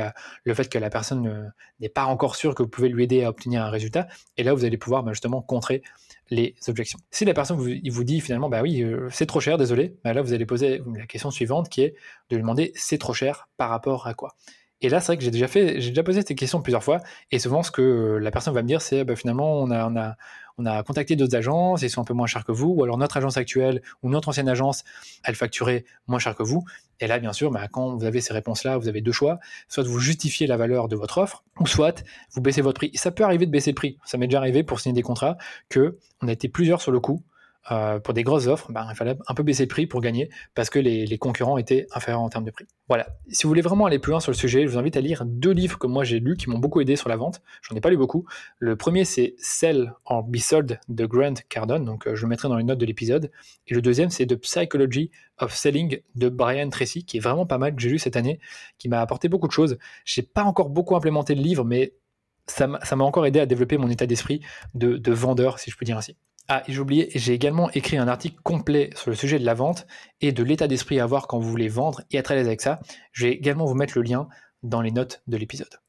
le fait que la personne n'est pas encore sûre que vous pouvez lui aider à obtenir un résultat. Et là, vous allez pouvoir ben, justement contrer les objections. Si la personne vous, dit finalement, bah oui, euh, c'est trop cher, désolé, ben là, vous allez poser la question suivante qui est de lui demander c'est trop cher par rapport à quoi? Et là, c'est vrai que j'ai déjà déjà posé cette question plusieurs fois, et souvent ce que euh, la personne va me dire, c'est bah, finalement on a, on a contacté d'autres agences, ils sont un peu moins chers que vous, ou alors notre agence actuelle ou notre ancienne agence, elle facturait moins cher que vous. Et là, bien sûr, bah, quand vous avez ces réponses-là, vous avez deux choix, soit vous justifiez la valeur de votre offre, ou soit vous baissez votre prix. Ça peut arriver de baisser le prix. Ça m'est déjà arrivé pour signer des contrats que on a été plusieurs sur le coup euh, pour des grosses offres, ben, il fallait un peu baisser le prix pour gagner parce que les, concurrents étaient inférieurs en termes de prix. Voilà. Si vous voulez vraiment aller plus loin sur le sujet, je vous invite à lire deux livres que moi j'ai lus qui m'ont beaucoup aidé sur la vente. J'en ai pas lu beaucoup. Le premier, c'est Sell or Be Sold de Grant Cardone, donc euh, je le mettrai dans les notes de l'épisode. Et le deuxième, c'est The Psychology of Selling de Brian Tracy, qui est vraiment pas mal, que j'ai lu cette année, qui m'a apporté beaucoup de choses. J'ai pas encore beaucoup implémenté le livre, mais ça m'a encore aidé à développer mon état d'esprit de, de vendeur, si je peux dire ainsi. Ah, j'ai oublié, j'ai également écrit un article complet sur le sujet de la vente et de l'état d'esprit à avoir quand vous voulez vendre et être à l'aise avec ça. Je vais également vous mettre le lien dans les notes de l'épisode.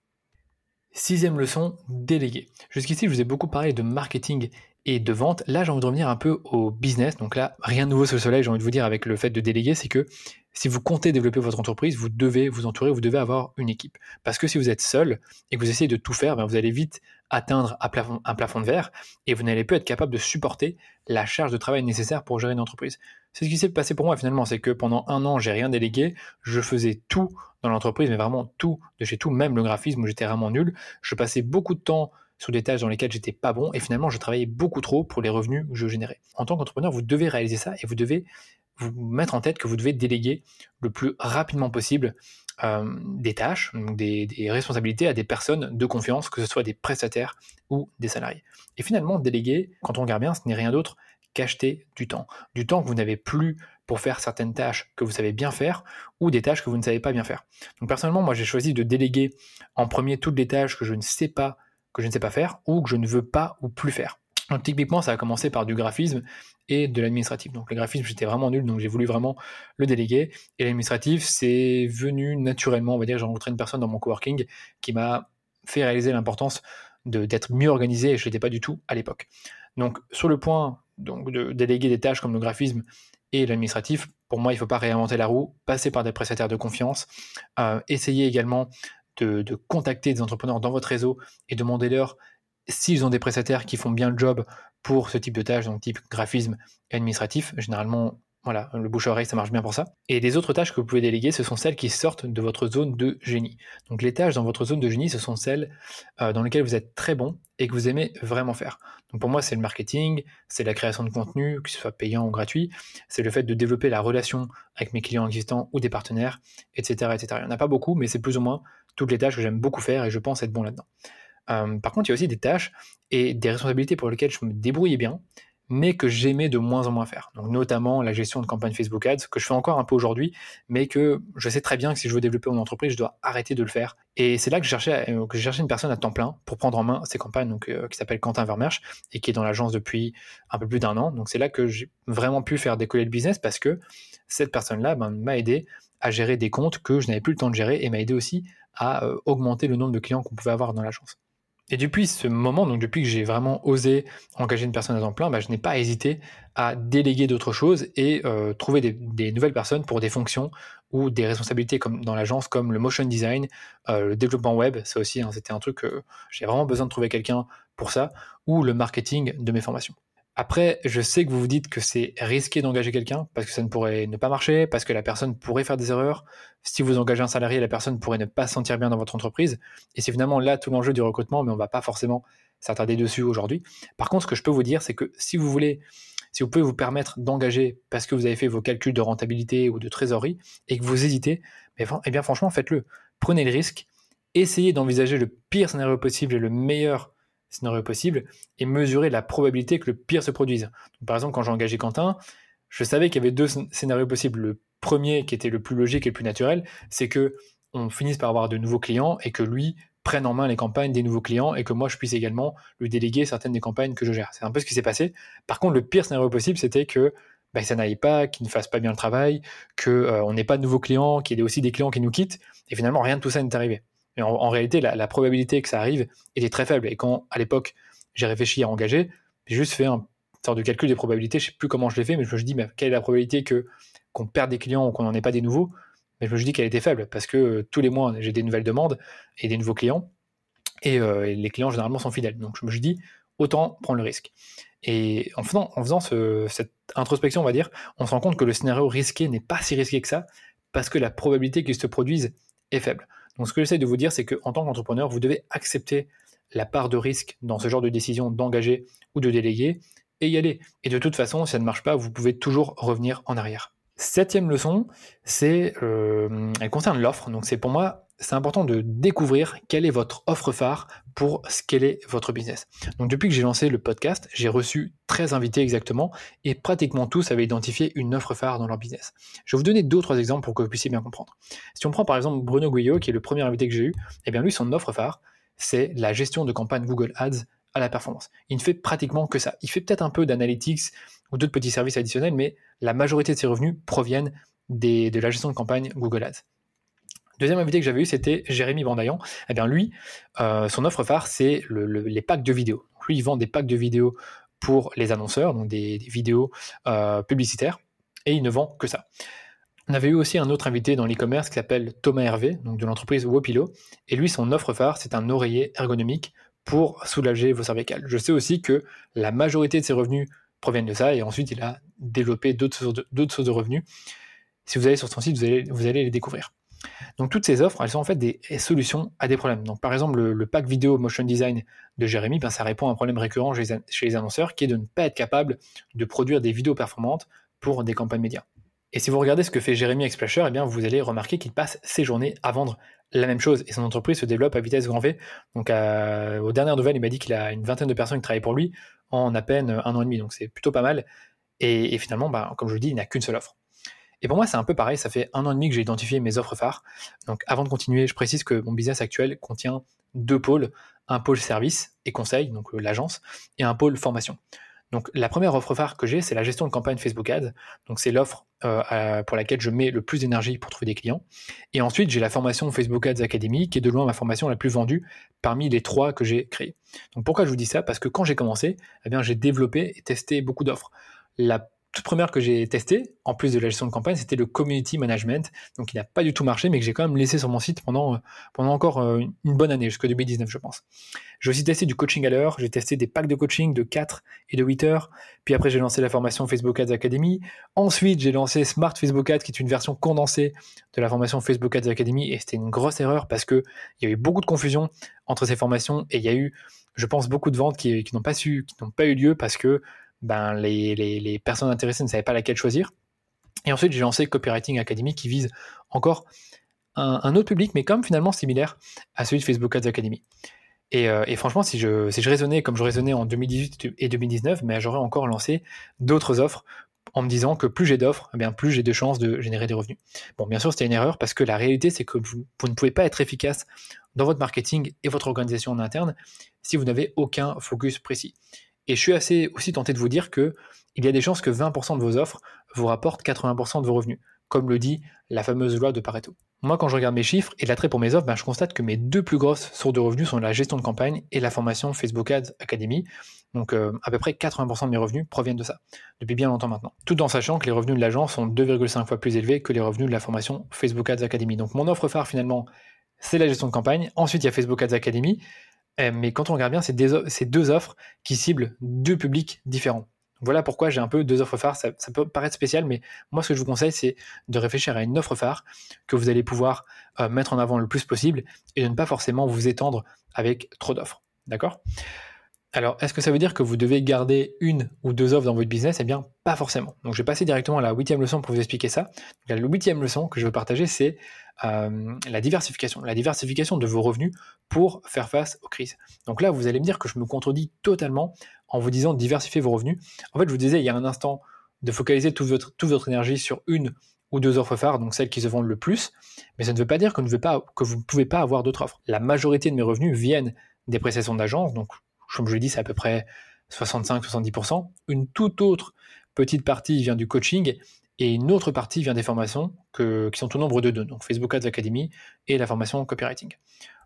Sixième leçon, déléguer. Jusqu'ici, je vous ai beaucoup parlé de marketing et de vente. Là, j'ai envie de revenir un peu au business. Donc là, rien de nouveau sur le soleil, j'ai envie de vous dire avec le fait de déléguer, c'est que si vous comptez développer votre entreprise, vous devez vous entourer, vous devez avoir une équipe. Parce que si vous êtes seul et que vous essayez de tout faire, ben, vous allez vite atteindre un plafond, un plafond de verre et vous n'allez plus être capable de supporter la charge de travail nécessaire pour gérer une entreprise. C'est ce qui s'est passé pour moi finalement, c'est que pendant un an, j'ai rien délégué, je faisais tout dans l'entreprise, mais vraiment tout, de chez tout, même le graphisme où j'étais vraiment nul. Je passais beaucoup de temps sur des tâches dans lesquelles j'étais pas bon et finalement je travaillais beaucoup trop pour les revenus que je générais. En tant qu'entrepreneur, vous devez réaliser ça et vous devez vous mettre en tête que vous devez déléguer le plus rapidement possible euh, des tâches, des, responsabilités à des personnes de confiance, que ce soit des prestataires ou des salariés. Et finalement, déléguer, quand on regarde bien, ce n'est rien d'autre qu'acheter du temps. Du temps que vous n'avez plus pour faire certaines tâches que vous savez bien faire ou des tâches que vous ne savez pas bien faire. Donc personnellement, moi j'ai choisi de déléguer en premier toutes les tâches que je ne sais pas que je ne sais pas faire ou que je ne veux pas ou plus faire. Donc typiquement, ça a commencé par du graphisme et de l'administratif. Donc le graphisme, j'étais vraiment nul, donc j'ai voulu vraiment le déléguer. Et l'administratif, c'est venu naturellement, on va dire, j'ai rencontré une personne dans mon coworking qui m'a fait réaliser l'importance d'être mieux organisé et je n'étais pas du tout à l'époque. Donc sur le point de déléguer des tâches comme le graphisme et l'administratif, pour moi, il ne faut pas réinventer la roue, passer par des prestataires de confiance, euh, essayer également de, contacter des entrepreneurs dans votre réseau et demander-leur s'ils ont des prestataires qui font bien le job pour ce type de tâches, donc type graphisme et administratif, généralement, voilà, le bouche-oreille, ça marche bien pour ça. Et les autres tâches que vous pouvez déléguer, ce sont celles qui sortent de votre zone de génie. Donc les tâches dans votre zone de génie, ce sont celles euh, dans lesquelles vous êtes très bon et que vous aimez vraiment faire. Donc pour moi, c'est le marketing, c'est la création de contenu, que ce soit payant ou gratuit, c'est le fait de développer la relation avec mes clients existants ou des partenaires, etc. etc. Il n'y en a pas beaucoup, mais c'est plus ou moins toutes les tâches que j'aime beaucoup faire et je pense être bon là-dedans. Euh, par contre, il y a aussi des tâches et des responsabilités pour lesquelles je me débrouillais bien, mais que j'aimais de moins en moins faire. Donc, notamment la gestion de campagne Facebook Ads, que je fais encore un peu aujourd'hui, mais que je sais très bien que si je veux développer mon entreprise, je dois arrêter de le faire. Et c'est là que je cherchais, euh, que j'ai cherché une personne à temps plein pour prendre en main ces campagnes, donc, euh, qui s'appelle Quentin Vermersch et qui est dans l'agence depuis un peu plus d'un an. Donc, c'est là que j'ai vraiment pu faire décoller le business parce que cette personne-là ben, m'a aidé à gérer des comptes que je n'avais plus le temps de gérer et m'a aidé aussi à augmenter le nombre de clients qu'on pouvait avoir dans l'agence. Et depuis ce moment, donc depuis que j'ai vraiment osé engager une personne à temps plein, bah, je n'ai pas hésité à déléguer d'autres choses et euh, trouver des, nouvelles personnes pour des fonctions ou des responsabilités comme dans l'agence, comme le motion design, euh, le développement web, ça aussi, hein, c'était un truc que j'ai vraiment besoin de trouver quelqu'un pour ça, ou le marketing de mes formations. Après, je sais que vous vous dites que c'est risqué d'engager quelqu'un parce que ça ne pourrait ne pas marcher, parce que la personne pourrait faire des erreurs. Si vous engagez un salarié, la personne pourrait ne pas se sentir bien dans votre entreprise. Et c'est finalement là tout l'enjeu du recrutement, mais on ne va pas forcément s'attarder dessus aujourd'hui. Par contre, ce que je peux vous dire, c'est que si vous voulez, si vous pouvez vous permettre d'engager parce que vous avez fait vos calculs de rentabilité ou de trésorerie et que vous hésitez, eh bien franchement, faites-le. Prenez le risque, essayez d'envisager le pire scénario possible et le meilleur scénarios possibles et mesurer la probabilité que le pire se produise. par exemple, quand j'ai engagé Quentin, je savais qu'il y avait deux scénarios possibles. Le premier, qui était le plus logique et le plus naturel, c'est que on finisse par avoir de nouveaux clients et que lui prenne en main les campagnes des nouveaux clients et que moi je puisse également lui déléguer certaines des campagnes que je gère. C'est un peu ce qui s'est passé. Par contre, le pire scénario possible, c'était que bah, ça n'aille pas, qu'il ne fasse pas bien le travail, qu'on euh, n'ait pas de nouveaux clients, qu'il y ait aussi des clients qui nous quittent. Et finalement, rien de tout ça n'est arrivé. Mais en, réalité, la, probabilité que ça arrive était très faible. Et quand, à l'époque, j'ai réfléchi à engager, j'ai juste fait un sorte de calcul des probabilités. Je ne sais plus comment je l'ai fait, mais je me suis dit, quelle est la probabilité que qu'on perde des clients ou qu'on n'en ait pas des nouveaux? Mais je me suis dit qu'elle était faible parce que euh, tous les mois, j'ai des nouvelles demandes et des nouveaux clients. Euh, et, les clients, généralement, sont fidèles. Donc je me suis dit, autant prendre le risque. Et en faisant, en faisant cette introspection, on va dire, on se rend compte que le scénario risqué n'est pas si risqué que ça, parce que la probabilité qu'il se produise est faible. Donc ce que j'essaie de vous dire, c'est qu'en tant qu'entrepreneur, vous devez accepter la part de risque dans ce genre de décision d'engager ou de déléguer et y aller. Et de toute façon, si ça ne marche pas, vous pouvez toujours revenir en arrière. Septième leçon, c'est, euh, elle concerne l'offre. Donc c'est pour moi c'est important de découvrir quelle est votre offre phare pour scaler votre business. Donc depuis que j'ai lancé le podcast, j'ai reçu 13 invités exactement et pratiquement tous avaient identifié une offre phare dans leur business. Je vais vous donner deux ou trois exemples pour que vous puissiez bien comprendre. Si on prend par exemple Bruno Guyot, qui est le premier invité que j'ai eu, eh bien lui, son offre phare, c'est la gestion de campagne Google Ads à la performance. Il ne fait pratiquement que ça. Il fait peut-être un peu d'analytics ou d'autres petits services additionnels, mais la majorité de ses revenus proviennent de la gestion de campagne Google Ads. Deuxième invité que j'avais eu, c'était Jérémy Bandayan. Eh bien, lui, euh, son offre phare, c'est les packs de vidéos. lui, il vend des packs de vidéos pour les annonceurs, donc des, vidéos euh, publicitaires, et il ne vend que ça. On avait eu aussi un autre invité dans l'e-commerce qui s'appelle Thomas Hervé, donc de l'entreprise Wopilo, et lui, son offre phare, c'est un oreiller ergonomique pour soulager vos cervicales. Je sais aussi que la majorité de ses revenus proviennent de ça, et ensuite il a développé d'autres sources de revenus. Si vous allez sur son site, vous allez les découvrir. Donc toutes ces offres, elles sont en fait des solutions à des problèmes. Donc par exemple, le, pack vidéo motion design de Jérémy, ben, ça répond à un problème récurrent chez les, annonceurs qui est de ne pas être capable de produire des vidéos performantes pour des campagnes médias. Et si vous regardez ce que fait Jérémy avec Splasher, eh bien vous allez remarquer qu'il passe ses journées à vendre la même chose et son entreprise se développe à vitesse grand V. Donc aux dernières nouvelles, il m'a dit qu'il a une vingtaine de personnes qui travaillent pour lui en à peine un an et demi. Donc c'est plutôt pas mal. Et, finalement, ben, comme je vous dis, il n'a qu'une seule offre. Et pour moi, c'est un peu pareil. Ça fait un an et demi que j'ai identifié mes offres phares. Donc, avant de continuer, je précise que mon business actuel contient deux pôles un pôle service et conseil, donc euh, l'agence, et un pôle formation. Donc, la première offre phare que j'ai, c'est la gestion de campagne Facebook Ads. Donc, c'est l'offre euh, pour laquelle je mets le plus d'énergie pour trouver des clients. Et ensuite, j'ai la formation Facebook Ads Academy, qui est de loin ma formation la plus vendue parmi les trois que j'ai créées. Donc, pourquoi je vous dis ça? Parce que quand j'ai commencé, eh bien, j'ai développé et testé beaucoup d'offres. La toute première que j'ai testée, en plus de la gestion de campagne, c'était le community management. Donc il n'a pas du tout marché, mais que j'ai quand même laissé sur mon site pendant, euh, pendant encore euh, une bonne année, jusqu'en 2019, je pense. J'ai aussi testé du coaching à l'heure, j'ai testé des packs de coaching de 4 et de 8 heures. Puis après, j'ai lancé la formation Facebook Ads Academy. Ensuite, j'ai lancé Smart Facebook Ads, qui est une version condensée de la formation Facebook Ads Academy. Et c'était une grosse erreur parce qu'il y a eu beaucoup de confusion entre ces formations et il y a eu, je pense, beaucoup de ventes qui, n'ont pas, qui n'ont pas eu lieu parce que ben, les, personnes intéressées ne savaient pas laquelle choisir. Et ensuite, j'ai lancé Copywriting Academy qui vise encore un, autre public, mais comme finalement similaire à celui de Facebook Ads Academy. Euh, et, franchement, si je, si je raisonnais comme je raisonnais en 2018 et 2019, mais j'aurais encore lancé d'autres offres en me disant que plus j'ai d'offres, eh plus j'ai de chances de générer des revenus. Bon, bien sûr, c'était une erreur parce que la réalité, c'est que vous, vous, ne pouvez pas être efficace dans votre marketing et votre organisation en interne si vous n'avez aucun focus précis. Et je suis assez aussi tenté de vous dire que il y a des chances que 20% de vos offres vous rapportent 80% de vos revenus, comme le dit la fameuse loi de Pareto. Moi, quand je regarde mes chiffres et l'attrait pour mes offres, ben, je constate que mes deux plus grosses sources de revenus sont la gestion de campagne et la formation Facebook Ads Academy. Donc, euh, à peu près 80% de mes revenus proviennent de ça, depuis bien longtemps maintenant. Tout en sachant que les revenus de l'agence sont 2,5 fois plus élevés que les revenus de la formation Facebook Ads Academy. Donc, mon offre phare, finalement, c'est la gestion de campagne. Ensuite, il y a Facebook Ads Academy. Euh, mais quand on regarde bien, c'est deux offres qui ciblent deux publics différents. Voilà pourquoi j'ai un peu deux offres phares. Ça, peut paraître spécial, mais moi, ce que je vous conseille, c'est de réfléchir à une offre phare que vous allez pouvoir euh, mettre en avant le plus possible et de ne pas forcément vous étendre avec trop d'offres. D'accord? Alors, est-ce que ça veut dire que vous devez garder une ou deux offres dans votre business? Eh bien, pas forcément. Donc, je vais passer directement à la huitième leçon pour vous expliquer ça. la huitième leçon que je veux partager, c'est euh, la diversification, la de vos revenus pour faire face aux crises. Donc là, vous allez me dire que je me contredis totalement en vous disant diversifier vos revenus. En fait, je vous disais il y a un instant de focaliser toute votre, énergie sur une ou deux offres phares, donc celles qui se vendent le plus, mais ça ne veut pas dire que, que vous ne pouvez pas avoir d'autres offres. La majorité de mes revenus viennent des prestations d'agence, donc comme je l'ai dit, c'est à peu près 65-70%. Une toute autre petite partie vient du coaching et une autre partie vient des formations qui sont au nombre de deux, donc Facebook Ads Academy et la formation copywriting.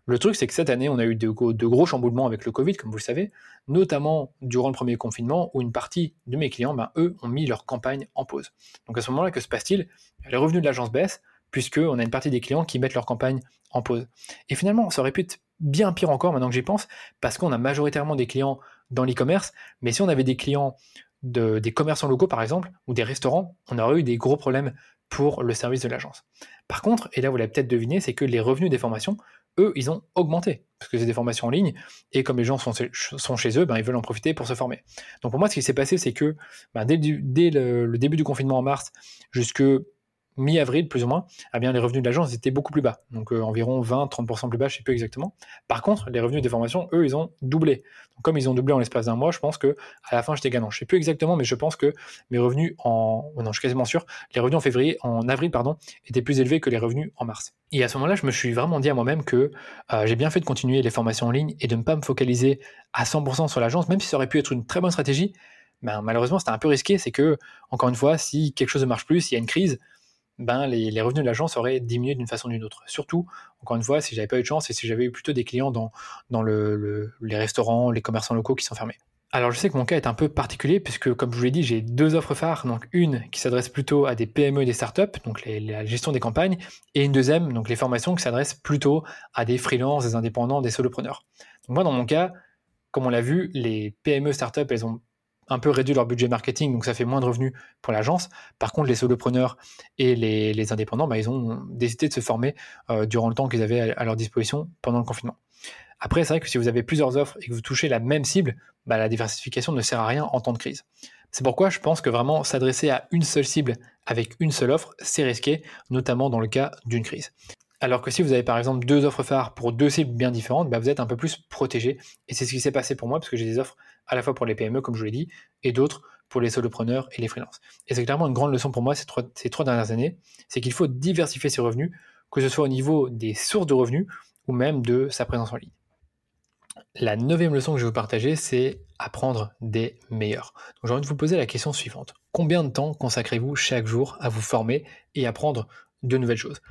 Le truc, c'est que cette année, on a eu de, gros chamboulements avec le Covid, comme vous le savez, notamment durant le premier confinement, où une partie de mes clients, ben, eux, ont mis leur campagne en pause. Donc à ce moment-là, que se passe-t-il? Les revenus de l'agence baissent, puisqu'on a une partie des clients qui mettent leur campagne en pause. Et finalement, ça aurait pu être bien pire encore maintenant que j'y pense, parce qu'on a majoritairement des clients dans l'e-commerce, mais si on avait des clients des commerçants locaux, par exemple, ou des restaurants, on aurait eu des gros problèmes pour le service de l'agence. Par contre, et là vous l'avez peut-être deviné, c'est que les revenus des formations, eux, ils ont augmenté, parce que c'est des formations en ligne, et comme les gens sont, chez eux, ben, ils veulent en profiter pour se former. Donc pour moi, ce qui s'est passé, c'est que ben, dès, le, début du confinement en mars, jusque mi-avril plus ou moins, eh bien, les revenus de l'agence étaient beaucoup plus bas, donc euh, environ 20-30% plus bas, je ne sais plus exactement. Par contre, les revenus des formations, eux, ils ont doublé. Comme ils ont doublé en l'espace d'un mois, je pense que à la fin, j'étais gagnant. Je ne sais plus exactement, mais je pense que mes revenus en... Oh non, je suis quasiment sûr, les revenus en février, en avril, pardon, étaient plus élevés que les revenus en mars. Et à ce moment-là, je me suis vraiment dit à moi-même que euh, j'ai bien fait de continuer les formations en ligne et de ne pas me focaliser à 100% sur l'agence, même si ça aurait pu être une très bonne stratégie. Ben, malheureusement, c'était un peu risqué. C'est que, encore une fois, si quelque chose ne marche plus, s'il y a une crise, ben, les, revenus de l'agence auraient diminué d'une façon ou d'une autre. Surtout, encore une fois, si j'avais pas eu de chance et si j'avais eu plutôt des clients dans, dans le, les restaurants, les commerçants locaux qui sont fermés. Alors je sais que mon cas est un peu particulier puisque comme je vous l'ai dit, j'ai deux offres phares, donc une qui s'adresse plutôt à des PME et des startups, donc la gestion des campagnes, et une deuxième, donc les formations qui s'adressent plutôt à des freelances, des indépendants, des solopreneurs. Donc moi dans mon cas, comme on l'a vu, les PME startups, elles ont un peu réduit leur budget marketing, donc ça fait moins de revenus pour l'agence. Par contre, les solopreneurs et les, indépendants, bah, ils ont décidé de se former euh, durant le temps qu'ils avaient à, leur disposition pendant le confinement. Après, c'est vrai que si vous avez plusieurs offres et que vous touchez la même cible, bah, la diversification ne sert à rien en temps de crise. C'est pourquoi je pense que vraiment s'adresser à une seule cible avec une seule offre, c'est risqué, notamment dans le cas d'une crise. Alors que si vous avez par exemple deux offres phares pour deux cibles bien différentes, bah, vous êtes un peu plus protégé. Et c'est ce qui s'est passé pour moi, parce que j'ai des offres à la fois pour les PME, comme je l'ai dit, et d'autres pour les solopreneurs et les freelances. Et c'est clairement une grande leçon pour moi ces trois, ces trois dernières années, c'est qu'il faut diversifier ses revenus, que ce soit au niveau des sources de revenus ou même de sa présence en ligne. La neuvième leçon que je vais vous partager, c'est apprendre des meilleurs. Donc j'ai envie de vous poser la question suivante. Combien de temps consacrez-vous chaque jour à vous former et apprendre de nouvelles choses?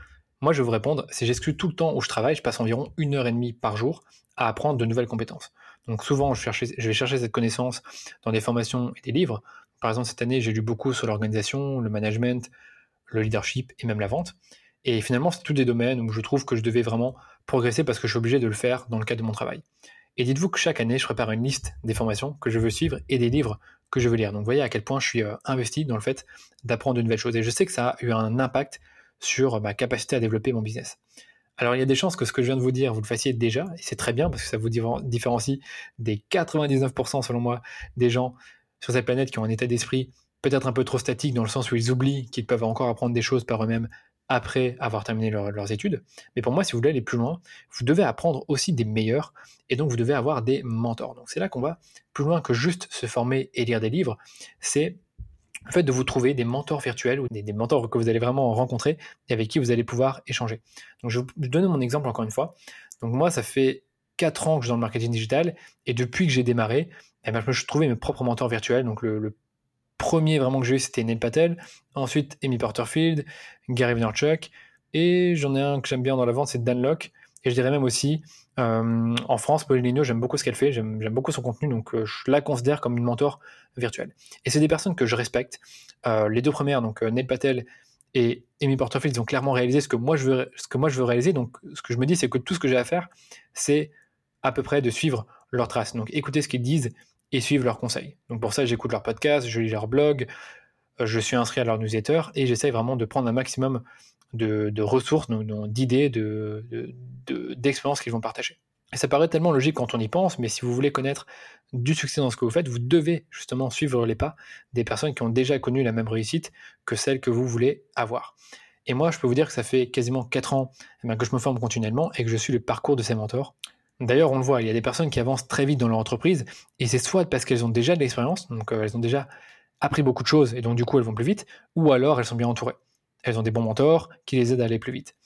Moi, je vais vous répondre, si j'exclus tout le temps où je travaille, je passe environ une heure et demie par jour à apprendre de nouvelles compétences. Donc souvent, je, vais chercher cette connaissance dans des formations et des livres. Par exemple, cette année, j'ai lu beaucoup sur l'organisation, le management, le leadership et même la vente. Et finalement, c'est tous des domaines où je trouve que je devais vraiment progresser parce que je suis obligé de le faire dans le cadre de mon travail. Et dites-vous que chaque année, je prépare une liste des formations que je veux suivre et des livres que je veux lire. Donc vous voyez à quel point je suis euh, investi dans le fait d'apprendre de nouvelles choses. Et je sais que ça a eu un impact sur ma capacité à développer mon business. Alors il y a des chances que ce que je viens de vous dire, vous le fassiez déjà, et c'est très bien parce que ça vous différencie des 99% selon moi des gens sur cette planète qui ont un état d'esprit peut-être un peu trop statique dans le sens où ils oublient qu'ils peuvent encore apprendre des choses par eux-mêmes après avoir terminé leurs études. Mais pour moi, si vous voulez aller plus loin, vous devez apprendre aussi des meilleurs et donc vous devez avoir des mentors. Donc c'est là qu'on va plus loin que juste se former et lire des livres. C'est le fait de vous trouver des mentors virtuels ou des, mentors que vous allez vraiment rencontrer et avec qui vous allez pouvoir échanger. Donc je vais vous donner mon exemple encore une fois. Donc moi, ça fait 4 ans que je suis dans le marketing digital et depuis que j'ai démarré, eh ben, je me suis trouvé mes propres mentors virtuels. Donc le, premier vraiment que j'ai eu, c'était Neil Patel. Ensuite, Amy Porterfield, Gary Vaynerchuk. Et j'en ai un que j'aime bien dans la vente, c'est Dan Locke. Et je dirais même aussi, euh, en France, Pauline j'aime beaucoup ce qu'elle fait, j'aime beaucoup son contenu, donc euh, je la considère comme une mentor virtuelle. Et c'est des personnes que je respecte. Euh, les deux premières, donc Neil Patel et Amy Porterfield, ont clairement réalisé ce que moi je veux, ce que moi je veux réaliser. Donc ce que je me dis, c'est que tout ce que j'ai à faire, c'est à peu près de suivre leurs traces. Donc écouter ce qu'ils disent et suivre leurs conseils. Donc pour ça, j'écoute leurs podcasts, je lis leurs blogs, je suis inscrit à leur newsletter et j'essaye vraiment de prendre un maximum de, ressources, d'idées, d'expériences qu'ils vont partager. Et ça paraît tellement logique quand on y pense, mais si vous voulez connaître du succès dans ce que vous faites, vous devez justement suivre les pas des personnes qui ont déjà connu la même réussite que celle que vous voulez avoir. Et moi, je peux vous dire que ça fait quasiment 4 ans eh que je me forme continuellement et que je suis le parcours de ces mentors. D'ailleurs, on le voit, il y a des personnes qui avancent très vite dans leur entreprise, et c'est soit parce qu'elles ont déjà de l'expérience, donc euh, elles ont déjà appris beaucoup de choses, et donc du coup elles vont plus vite, ou alors elles sont bien entourées. Elles ont des bons mentors qui les aident à aller plus vite.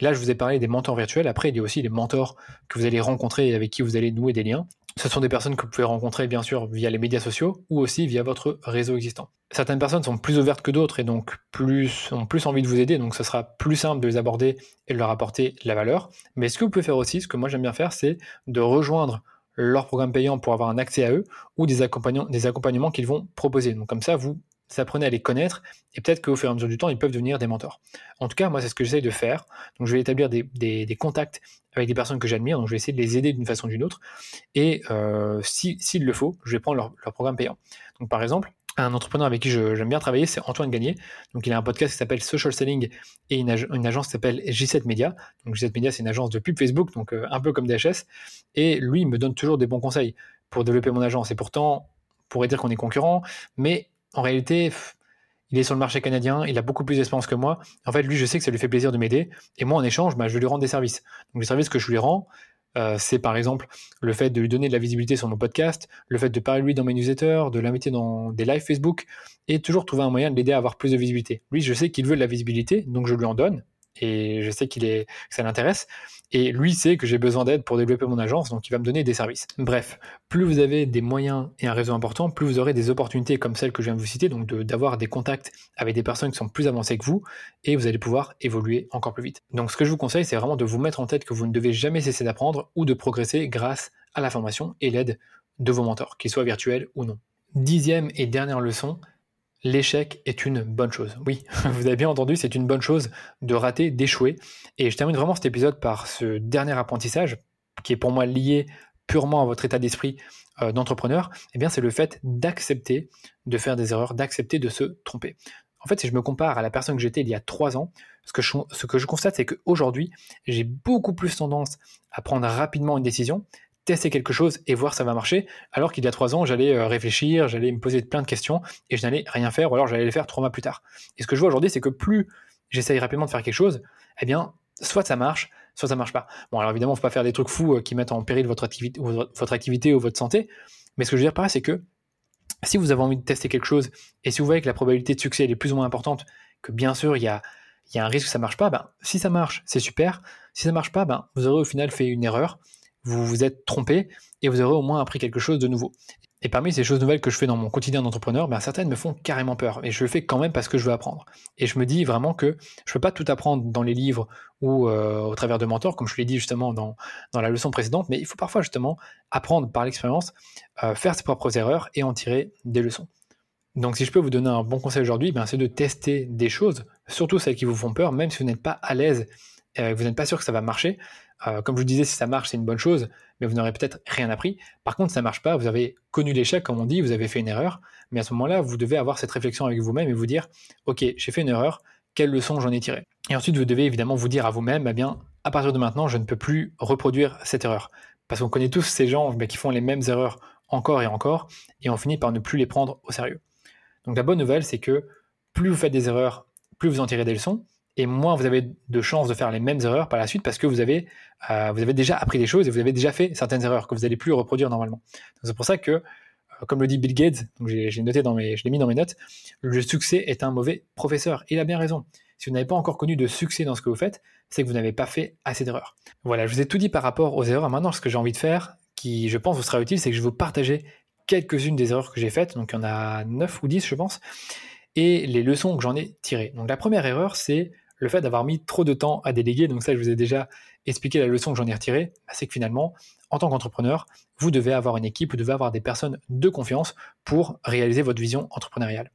Et là, je vous ai parlé des mentors virtuels, après il y a aussi les mentors que vous allez rencontrer et avec qui vous allez nouer des liens. Ce sont des personnes que vous pouvez rencontrer bien sûr via les médias sociaux ou aussi via votre réseau existant. Certaines personnes sont plus ouvertes que d'autres et donc plus, ont plus envie de vous aider, donc ce sera plus simple de les aborder et de leur apporter la valeur. Mais ce que vous pouvez faire aussi, ce que moi j'aime bien faire, c'est de rejoindre leur programme payant pour avoir un accès à eux ou des accompagnements, des accompagnements qu'ils vont proposer. Donc comme ça, vous apprenez à les connaître et peut-être qu'au fur et à mesure du temps, ils peuvent devenir des mentors. En tout cas, moi, c'est ce que j'essaie de faire. Donc, je vais établir des, contacts avec des personnes que j'admire, donc je vais essayer de les aider d'une façon ou d'une autre. Et euh, s'il le faut, je vais prendre leur, programme payant. Donc, par exemple, un entrepreneur avec qui j'aime bien travailler, c'est Antoine Gagné. Donc, il a un podcast qui s'appelle Social Selling et une, agence qui s'appelle J7 Media. Donc, J7 Media, c'est une agence de pub Facebook, donc euh, un peu comme DHS. Et lui, il me donne toujours des bons conseils pour développer mon agence. Et pourtant, on pourrait dire qu'on est concurrent, mais en réalité, il est sur le marché canadien, il a beaucoup plus d'expérience que moi. En fait, lui, je sais que ça lui fait plaisir de m'aider. Et moi, en échange, bah, je lui rends des services. Donc, les services que je lui rends, euh, c'est par exemple le fait de lui donner de la visibilité sur mon podcast, le fait de parler de lui dans mes newsletters, de l'inviter dans des lives Facebook, et toujours trouver un moyen de l'aider à avoir plus de visibilité. Lui, je sais qu'il veut de la visibilité, donc je lui en donne, et je sais qu'il est, que ça l'intéresse. Et lui sait que j'ai besoin d'aide pour développer mon agence, donc il va me donner des services. Bref, plus vous avez des moyens et un réseau important, plus vous aurez des opportunités comme celles que je viens de vous citer, donc d'avoir des contacts avec des personnes qui sont plus avancées que vous, et vous allez pouvoir évoluer encore plus vite. Donc ce que je vous conseille, c'est vraiment de vous mettre en tête que vous ne devez jamais cesser d'apprendre ou de progresser grâce à la formation et l'aide de vos mentors, qu'ils soient virtuels ou non. Dixième et dernière leçon, l'échec est une bonne chose. Oui, [laughs] vous avez bien entendu, c'est une bonne chose de rater, d'échouer. Et je termine vraiment cet épisode par ce dernier apprentissage qui est pour moi lié purement à votre état d'esprit euh, d'entrepreneur. Eh bien, c'est le fait d'accepter de faire des erreurs, d'accepter de se tromper. En fait, si je me compare à la personne que j'étais il y a trois ans, ce que je, ce que je constate, c'est qu'aujourd'hui, j'ai beaucoup plus tendance à prendre rapidement une décision, tester quelque chose et voir ça va marcher, alors qu'il y a trois ans, j'allais euh, réfléchir, j'allais me poser plein de questions et je n'allais rien faire, ou alors j'allais les faire trois mois plus tard. Et ce que je vois aujourd'hui, c'est que plus j'essaye rapidement de faire quelque chose, eh bien, soit ça marche, soit ça marche pas. Bon, alors évidemment, faut pas faire des trucs fous euh, qui mettent en péril votre activité, votre activité ou votre santé, mais ce que je veux dire par là, c'est que si vous avez envie de tester quelque chose et si vous voyez que la probabilité de succès est plus ou moins importante, que bien sûr, il y a, il y a un risque que ça marche pas, ben, si ça marche, c'est super. Si ça marche pas, ben, vous aurez au final fait une erreur vous vous êtes trompé et vous aurez au moins appris quelque chose de nouveau. Et parmi ces choses nouvelles que je fais dans mon quotidien d'entrepreneur, ben certaines me font carrément peur. Et je le fais quand même parce que je veux apprendre. Et je me dis vraiment que je ne peux pas tout apprendre dans les livres ou euh, au travers de mentors, comme je l'ai dit justement dans, dans la leçon précédente, mais il faut parfois justement apprendre par l'expérience, euh, faire ses propres erreurs et en tirer des leçons. Donc si je peux vous donner un bon conseil aujourd'hui, ben, c'est de tester des choses, surtout celles qui vous font peur, même si vous n'êtes pas à l'aise, euh, vous n'êtes pas sûr que ça va marcher, euh, comme je vous disais, si ça marche, c'est une bonne chose, mais vous n'aurez peut-être rien appris. Par contre, ça marche pas, vous avez connu l'échec, comme on dit, vous avez fait une erreur, mais à ce moment-là, vous devez avoir cette réflexion avec vous-même et vous dire, OK, j'ai fait une erreur, quelle leçon j'en ai tiré? Et ensuite, vous devez évidemment vous dire à vous-même, eh bien, à partir de maintenant, je ne peux plus reproduire cette erreur. Parce qu'on connaît tous ces gens qui font les mêmes erreurs encore et encore, et on finit par ne plus les prendre au sérieux. Donc la bonne nouvelle, c'est que plus vous faites des erreurs, plus vous en tirez des leçons, et moins vous avez de chances de faire les mêmes erreurs par la suite parce que vous avez, euh, vous avez déjà appris des choses et vous avez déjà fait certaines erreurs que vous n'allez plus reproduire normalement. C'est pour ça que, euh, comme le dit Bill Gates, j'ai noté dans mes, je l'ai mis dans mes notes, le succès est un mauvais professeur. Il a bien raison. Si vous n'avez pas encore connu de succès dans ce que vous faites, c'est que vous n'avez pas fait assez d'erreurs. Voilà, je vous ai tout dit par rapport aux erreurs. Maintenant, ce que j'ai envie de faire, qui je pense vous sera utile, c'est que je vais vous partager quelques-unes des erreurs que j'ai faites. Donc il y en a 9 ou 10, je pense, et les leçons que j'en ai tirées. Donc la première erreur, c'est le fait d'avoir mis trop de temps à déléguer, donc ça je vous ai déjà expliqué la leçon que j'en ai retirée, bah, c'est que finalement, en tant qu'entrepreneur, vous devez avoir une équipe, vous devez avoir des personnes de confiance pour réaliser votre vision entrepreneuriale.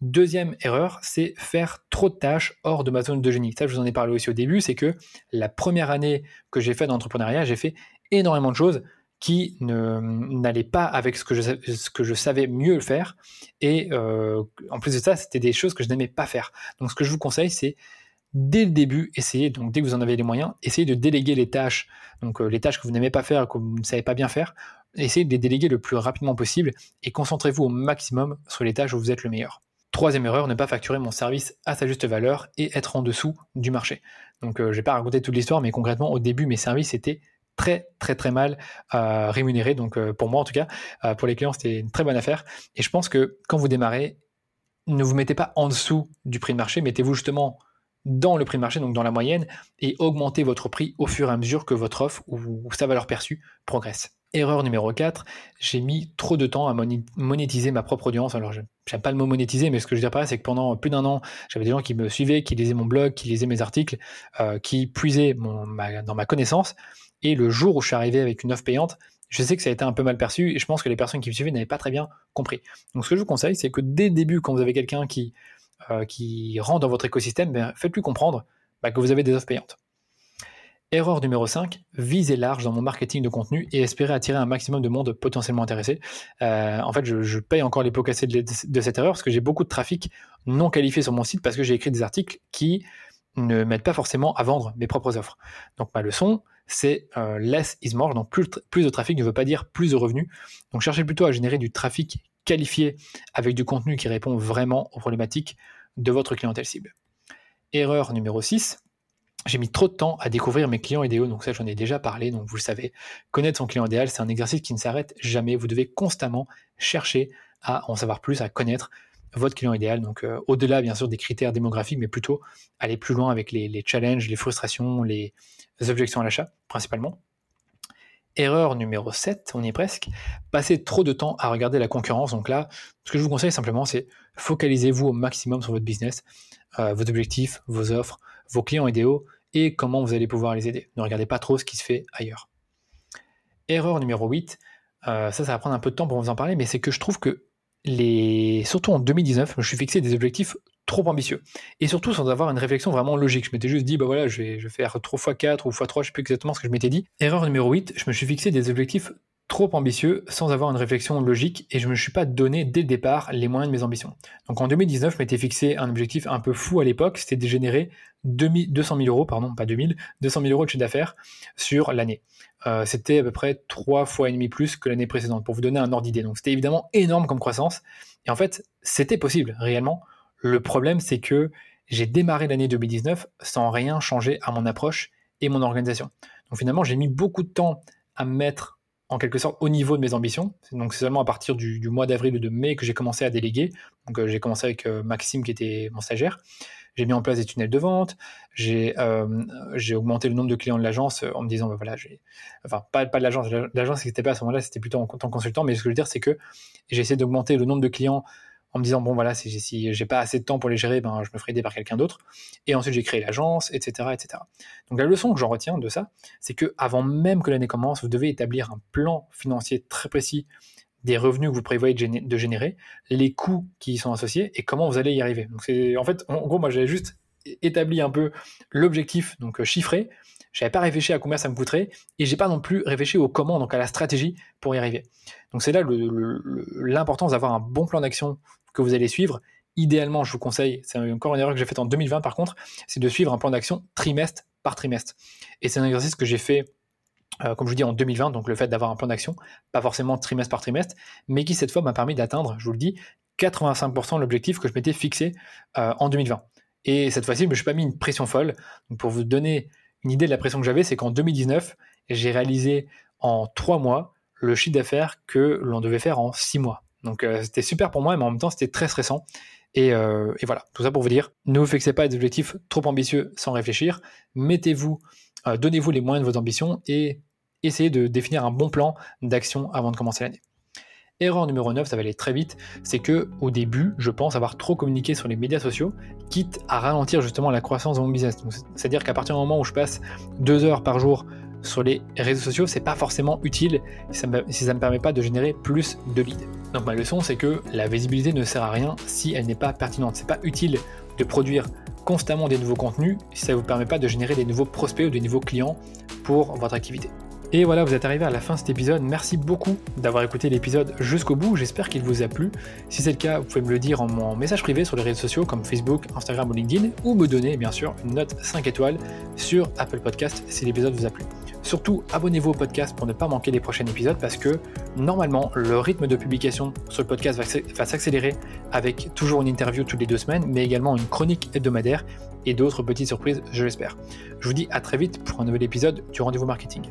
Deuxième erreur, c'est faire trop de tâches hors de ma zone de génie. Ça, je vous en ai parlé aussi au début, c'est que la première année que j'ai fait d'entrepreneuriat, j'ai fait énormément de choses qui n'allaient pas avec ce que, je, ce que je savais mieux faire. Et euh, en plus de ça, c'était des choses que je n'aimais pas faire. Donc ce que je vous conseille, c'est dès le début, essayez, donc dès que vous en avez les moyens, essayez de déléguer les tâches, donc euh, les tâches que vous n'aimez pas faire, que vous ne savez pas bien faire, essayez de les déléguer le plus rapidement possible et concentrez-vous au maximum sur les tâches où vous êtes le meilleur. Troisième erreur, ne pas facturer mon service à sa juste valeur et être en dessous du marché. Donc, euh, je n'ai pas raconté toute l'histoire, mais concrètement, au début, mes services étaient très très très mal euh, rémunérés. Donc, euh, pour moi en tout cas, pour les clients, c'était une très bonne affaire. Et je pense que quand vous démarrez, ne vous mettez pas en dessous du prix de marché, mettez-vous justement dans le prix de marché, donc dans la moyenne, et augmentez votre prix au fur et à mesure que votre offre ou sa valeur perçue progresse. Erreur numéro 4, j'ai mis trop de temps à monétiser ma propre audience. Alors, je n'aime pas le mot monétiser, mais ce que je veux dire par là, c'est que pendant plus d'un an, j'avais des gens qui me suivaient, qui lisaient mon blog, qui lisaient mes articles, euh, qui puisaient dans ma connaissance. Et le jour où je suis arrivé avec une offre payante, je sais que ça a été un peu mal perçu et je pense que les personnes qui me suivaient n'avaient pas très bien compris. Donc, ce que je vous conseille, c'est que dès le début, quand vous avez quelqu'un qui, euh, rentre dans votre écosystème, ben, faites-lui comprendre bah, que vous avez des offres payantes. Erreur numéro 5, visez large dans mon marketing de contenu et espérez attirer un maximum de monde potentiellement intéressé. Euh, en fait, je, paye encore les pots cassés de, cette erreur parce que j'ai beaucoup de trafic non qualifié sur mon site parce que j'ai écrit des articles qui ne m'aident pas forcément à vendre mes propres offres. Donc ma leçon, c'est euh, less is more. Donc plus, plus de trafic ne veut pas dire plus de revenus. Donc cherchez plutôt à générer du trafic qualifié avec du contenu qui répond vraiment aux problématiques de votre clientèle cible. Erreur numéro 6, j'ai mis trop de temps à découvrir mes clients idéaux, donc ça j'en ai déjà parlé, donc vous le savez. Connaître son client idéal, c'est un exercice qui ne s'arrête jamais. Vous devez constamment chercher à en savoir plus, à connaître votre client idéal. Donc euh, au-delà bien sûr des critères démographiques, mais plutôt aller plus loin avec les, challenges, les frustrations, les objections à l'achat principalement. Erreur numéro 7, on y est presque, passer trop de temps à regarder la concurrence. Donc là, ce que je vous conseille simplement, c'est focalisez-vous au maximum sur votre business, euh, vos objectifs, vos offres, vos clients idéaux et comment vous allez pouvoir les aider. Ne regardez pas trop ce qui se fait ailleurs. Erreur numéro 8, euh, ça, ça va prendre un peu de temps pour vous en parler, mais c'est que je trouve que les... surtout en 2019, je suis fixé des objectifs trop ambitieux. Et surtout sans avoir une réflexion vraiment logique. Je m'étais juste dit, bah voilà, je vais, je vais faire 3 x 4 ou x 3, je sais plus exactement ce que je m'étais dit. Erreur numéro 8, je me suis fixé des objectifs trop ambitieux sans avoir une réflexion logique et je ne me suis pas donné dès le départ les moyens de mes ambitions. Donc en 2019, je m'étais fixé un objectif un peu fou à l'époque, c'était de générer 200 000 euros, pardon, pas 2000, 200 000 euros de chiffre d'affaires sur l'année. Euh, c'était à peu près trois fois et demi plus que l'année précédente, pour vous donner un ordre d'idée. Donc c'était évidemment énorme comme croissance. Et en fait, c'était possible, réellement. Le problème, c'est que j'ai démarré l'année 2019 sans rien changer à mon approche et mon organisation. Donc finalement, j'ai mis beaucoup de temps à mettre en quelque sorte au niveau de mes ambitions. Donc c'est seulement à partir du, mois d'avril ou de mai que j'ai commencé à déléguer. Donc euh, j'ai commencé avec euh, Maxime qui était mon stagiaire. J'ai mis en place des tunnels de vente. J'ai euh, augmenté le nombre de clients de l'agence en me disant bah, voilà enfin pas, de l'agence l'agence n'était pas à ce moment-là c'était plutôt en tant consultant mais ce que je veux dire c'est que j'ai essayé d'augmenter le nombre de clients en me disant bon voilà si, si j'ai pas assez de temps pour les gérer ben je me ferai aider par quelqu'un d'autre. Et ensuite j'ai créé l'agence etc etc donc la leçon que j'en retiens de ça c'est que avant même que l'année commence vous devez établir un plan financier très précis des revenus que vous prévoyez de générer les coûts qui y sont associés et comment vous allez y arriver. Donc c'est en fait en gros moi j'avais juste établi un peu l'objectif donc euh, chiffré. J'avais pas réfléchi à combien ça me coûterait et j'ai pas non plus réfléchi au comment, donc à la stratégie pour y arriver. Donc c'est là l'importance d'avoir un bon plan d'action vous allez suivre. Idéalement, je vous conseille, c'est encore une erreur que j'ai faite en 2020 par contre, c'est de suivre un plan d'action trimestre par trimestre. Et c'est un exercice que j'ai fait, euh, comme je vous dis, en 2020, donc le fait d'avoir un plan d'action, pas forcément trimestre par trimestre, mais qui cette fois m'a permis d'atteindre, je vous le dis, 85% de l'objectif que je m'étais fixé euh, en 2020. Et cette fois-ci, je ne me suis pas mis une pression folle. Pour vous donner une idée de la pression que j'avais, c'est qu'en 2019, j'ai réalisé en trois mois le chiffre d'affaires que l'on devait faire en six mois. Donc euh, c'était super pour moi, mais en même temps c'était très stressant. Euh, et, voilà, tout ça pour vous dire, ne vous fixez pas des objectifs trop ambitieux sans réfléchir. Mettez-vous, euh, donnez-vous les moyens de vos ambitions et essayez de définir un bon plan d'action avant de commencer l'année. Erreur numéro 9, ça va aller très vite, c'est que au début, je pense avoir trop communiqué sur les médias sociaux, quitte à ralentir justement la croissance de mon business. C'est-à-dire qu'à partir du moment où je passe deux heures par jour sur les réseaux sociaux, c'est pas forcément utile si ça, me, me permet pas de générer plus de leads. Donc ma leçon, c'est que la visibilité ne sert à rien si elle n'est pas pertinente. C'est pas utile de produire constamment des nouveaux contenus si ça ne vous permet pas de générer des nouveaux prospects ou des nouveaux clients pour votre activité. Et voilà, vous êtes arrivé à la fin de cet épisode. Merci beaucoup d'avoir écouté l'épisode jusqu'au bout. J'espère qu'il vous a plu. Si c'est le cas, vous pouvez me le dire en mon message privé sur les réseaux sociaux comme Facebook, Instagram ou LinkedIn, ou me donner bien sûr une note 5 étoiles sur Apple Podcast si l'épisode vous a plu. Surtout, abonnez-vous au podcast pour ne pas manquer les prochains épisodes parce que normalement, le rythme de publication sur le podcast va s'accélérer avec toujours une interview toutes les deux semaines, mais également une chronique hebdomadaire et d'autres petites surprises, je l'espère. Je vous dis à très vite pour un nouvel épisode du Rendez-vous Marketing.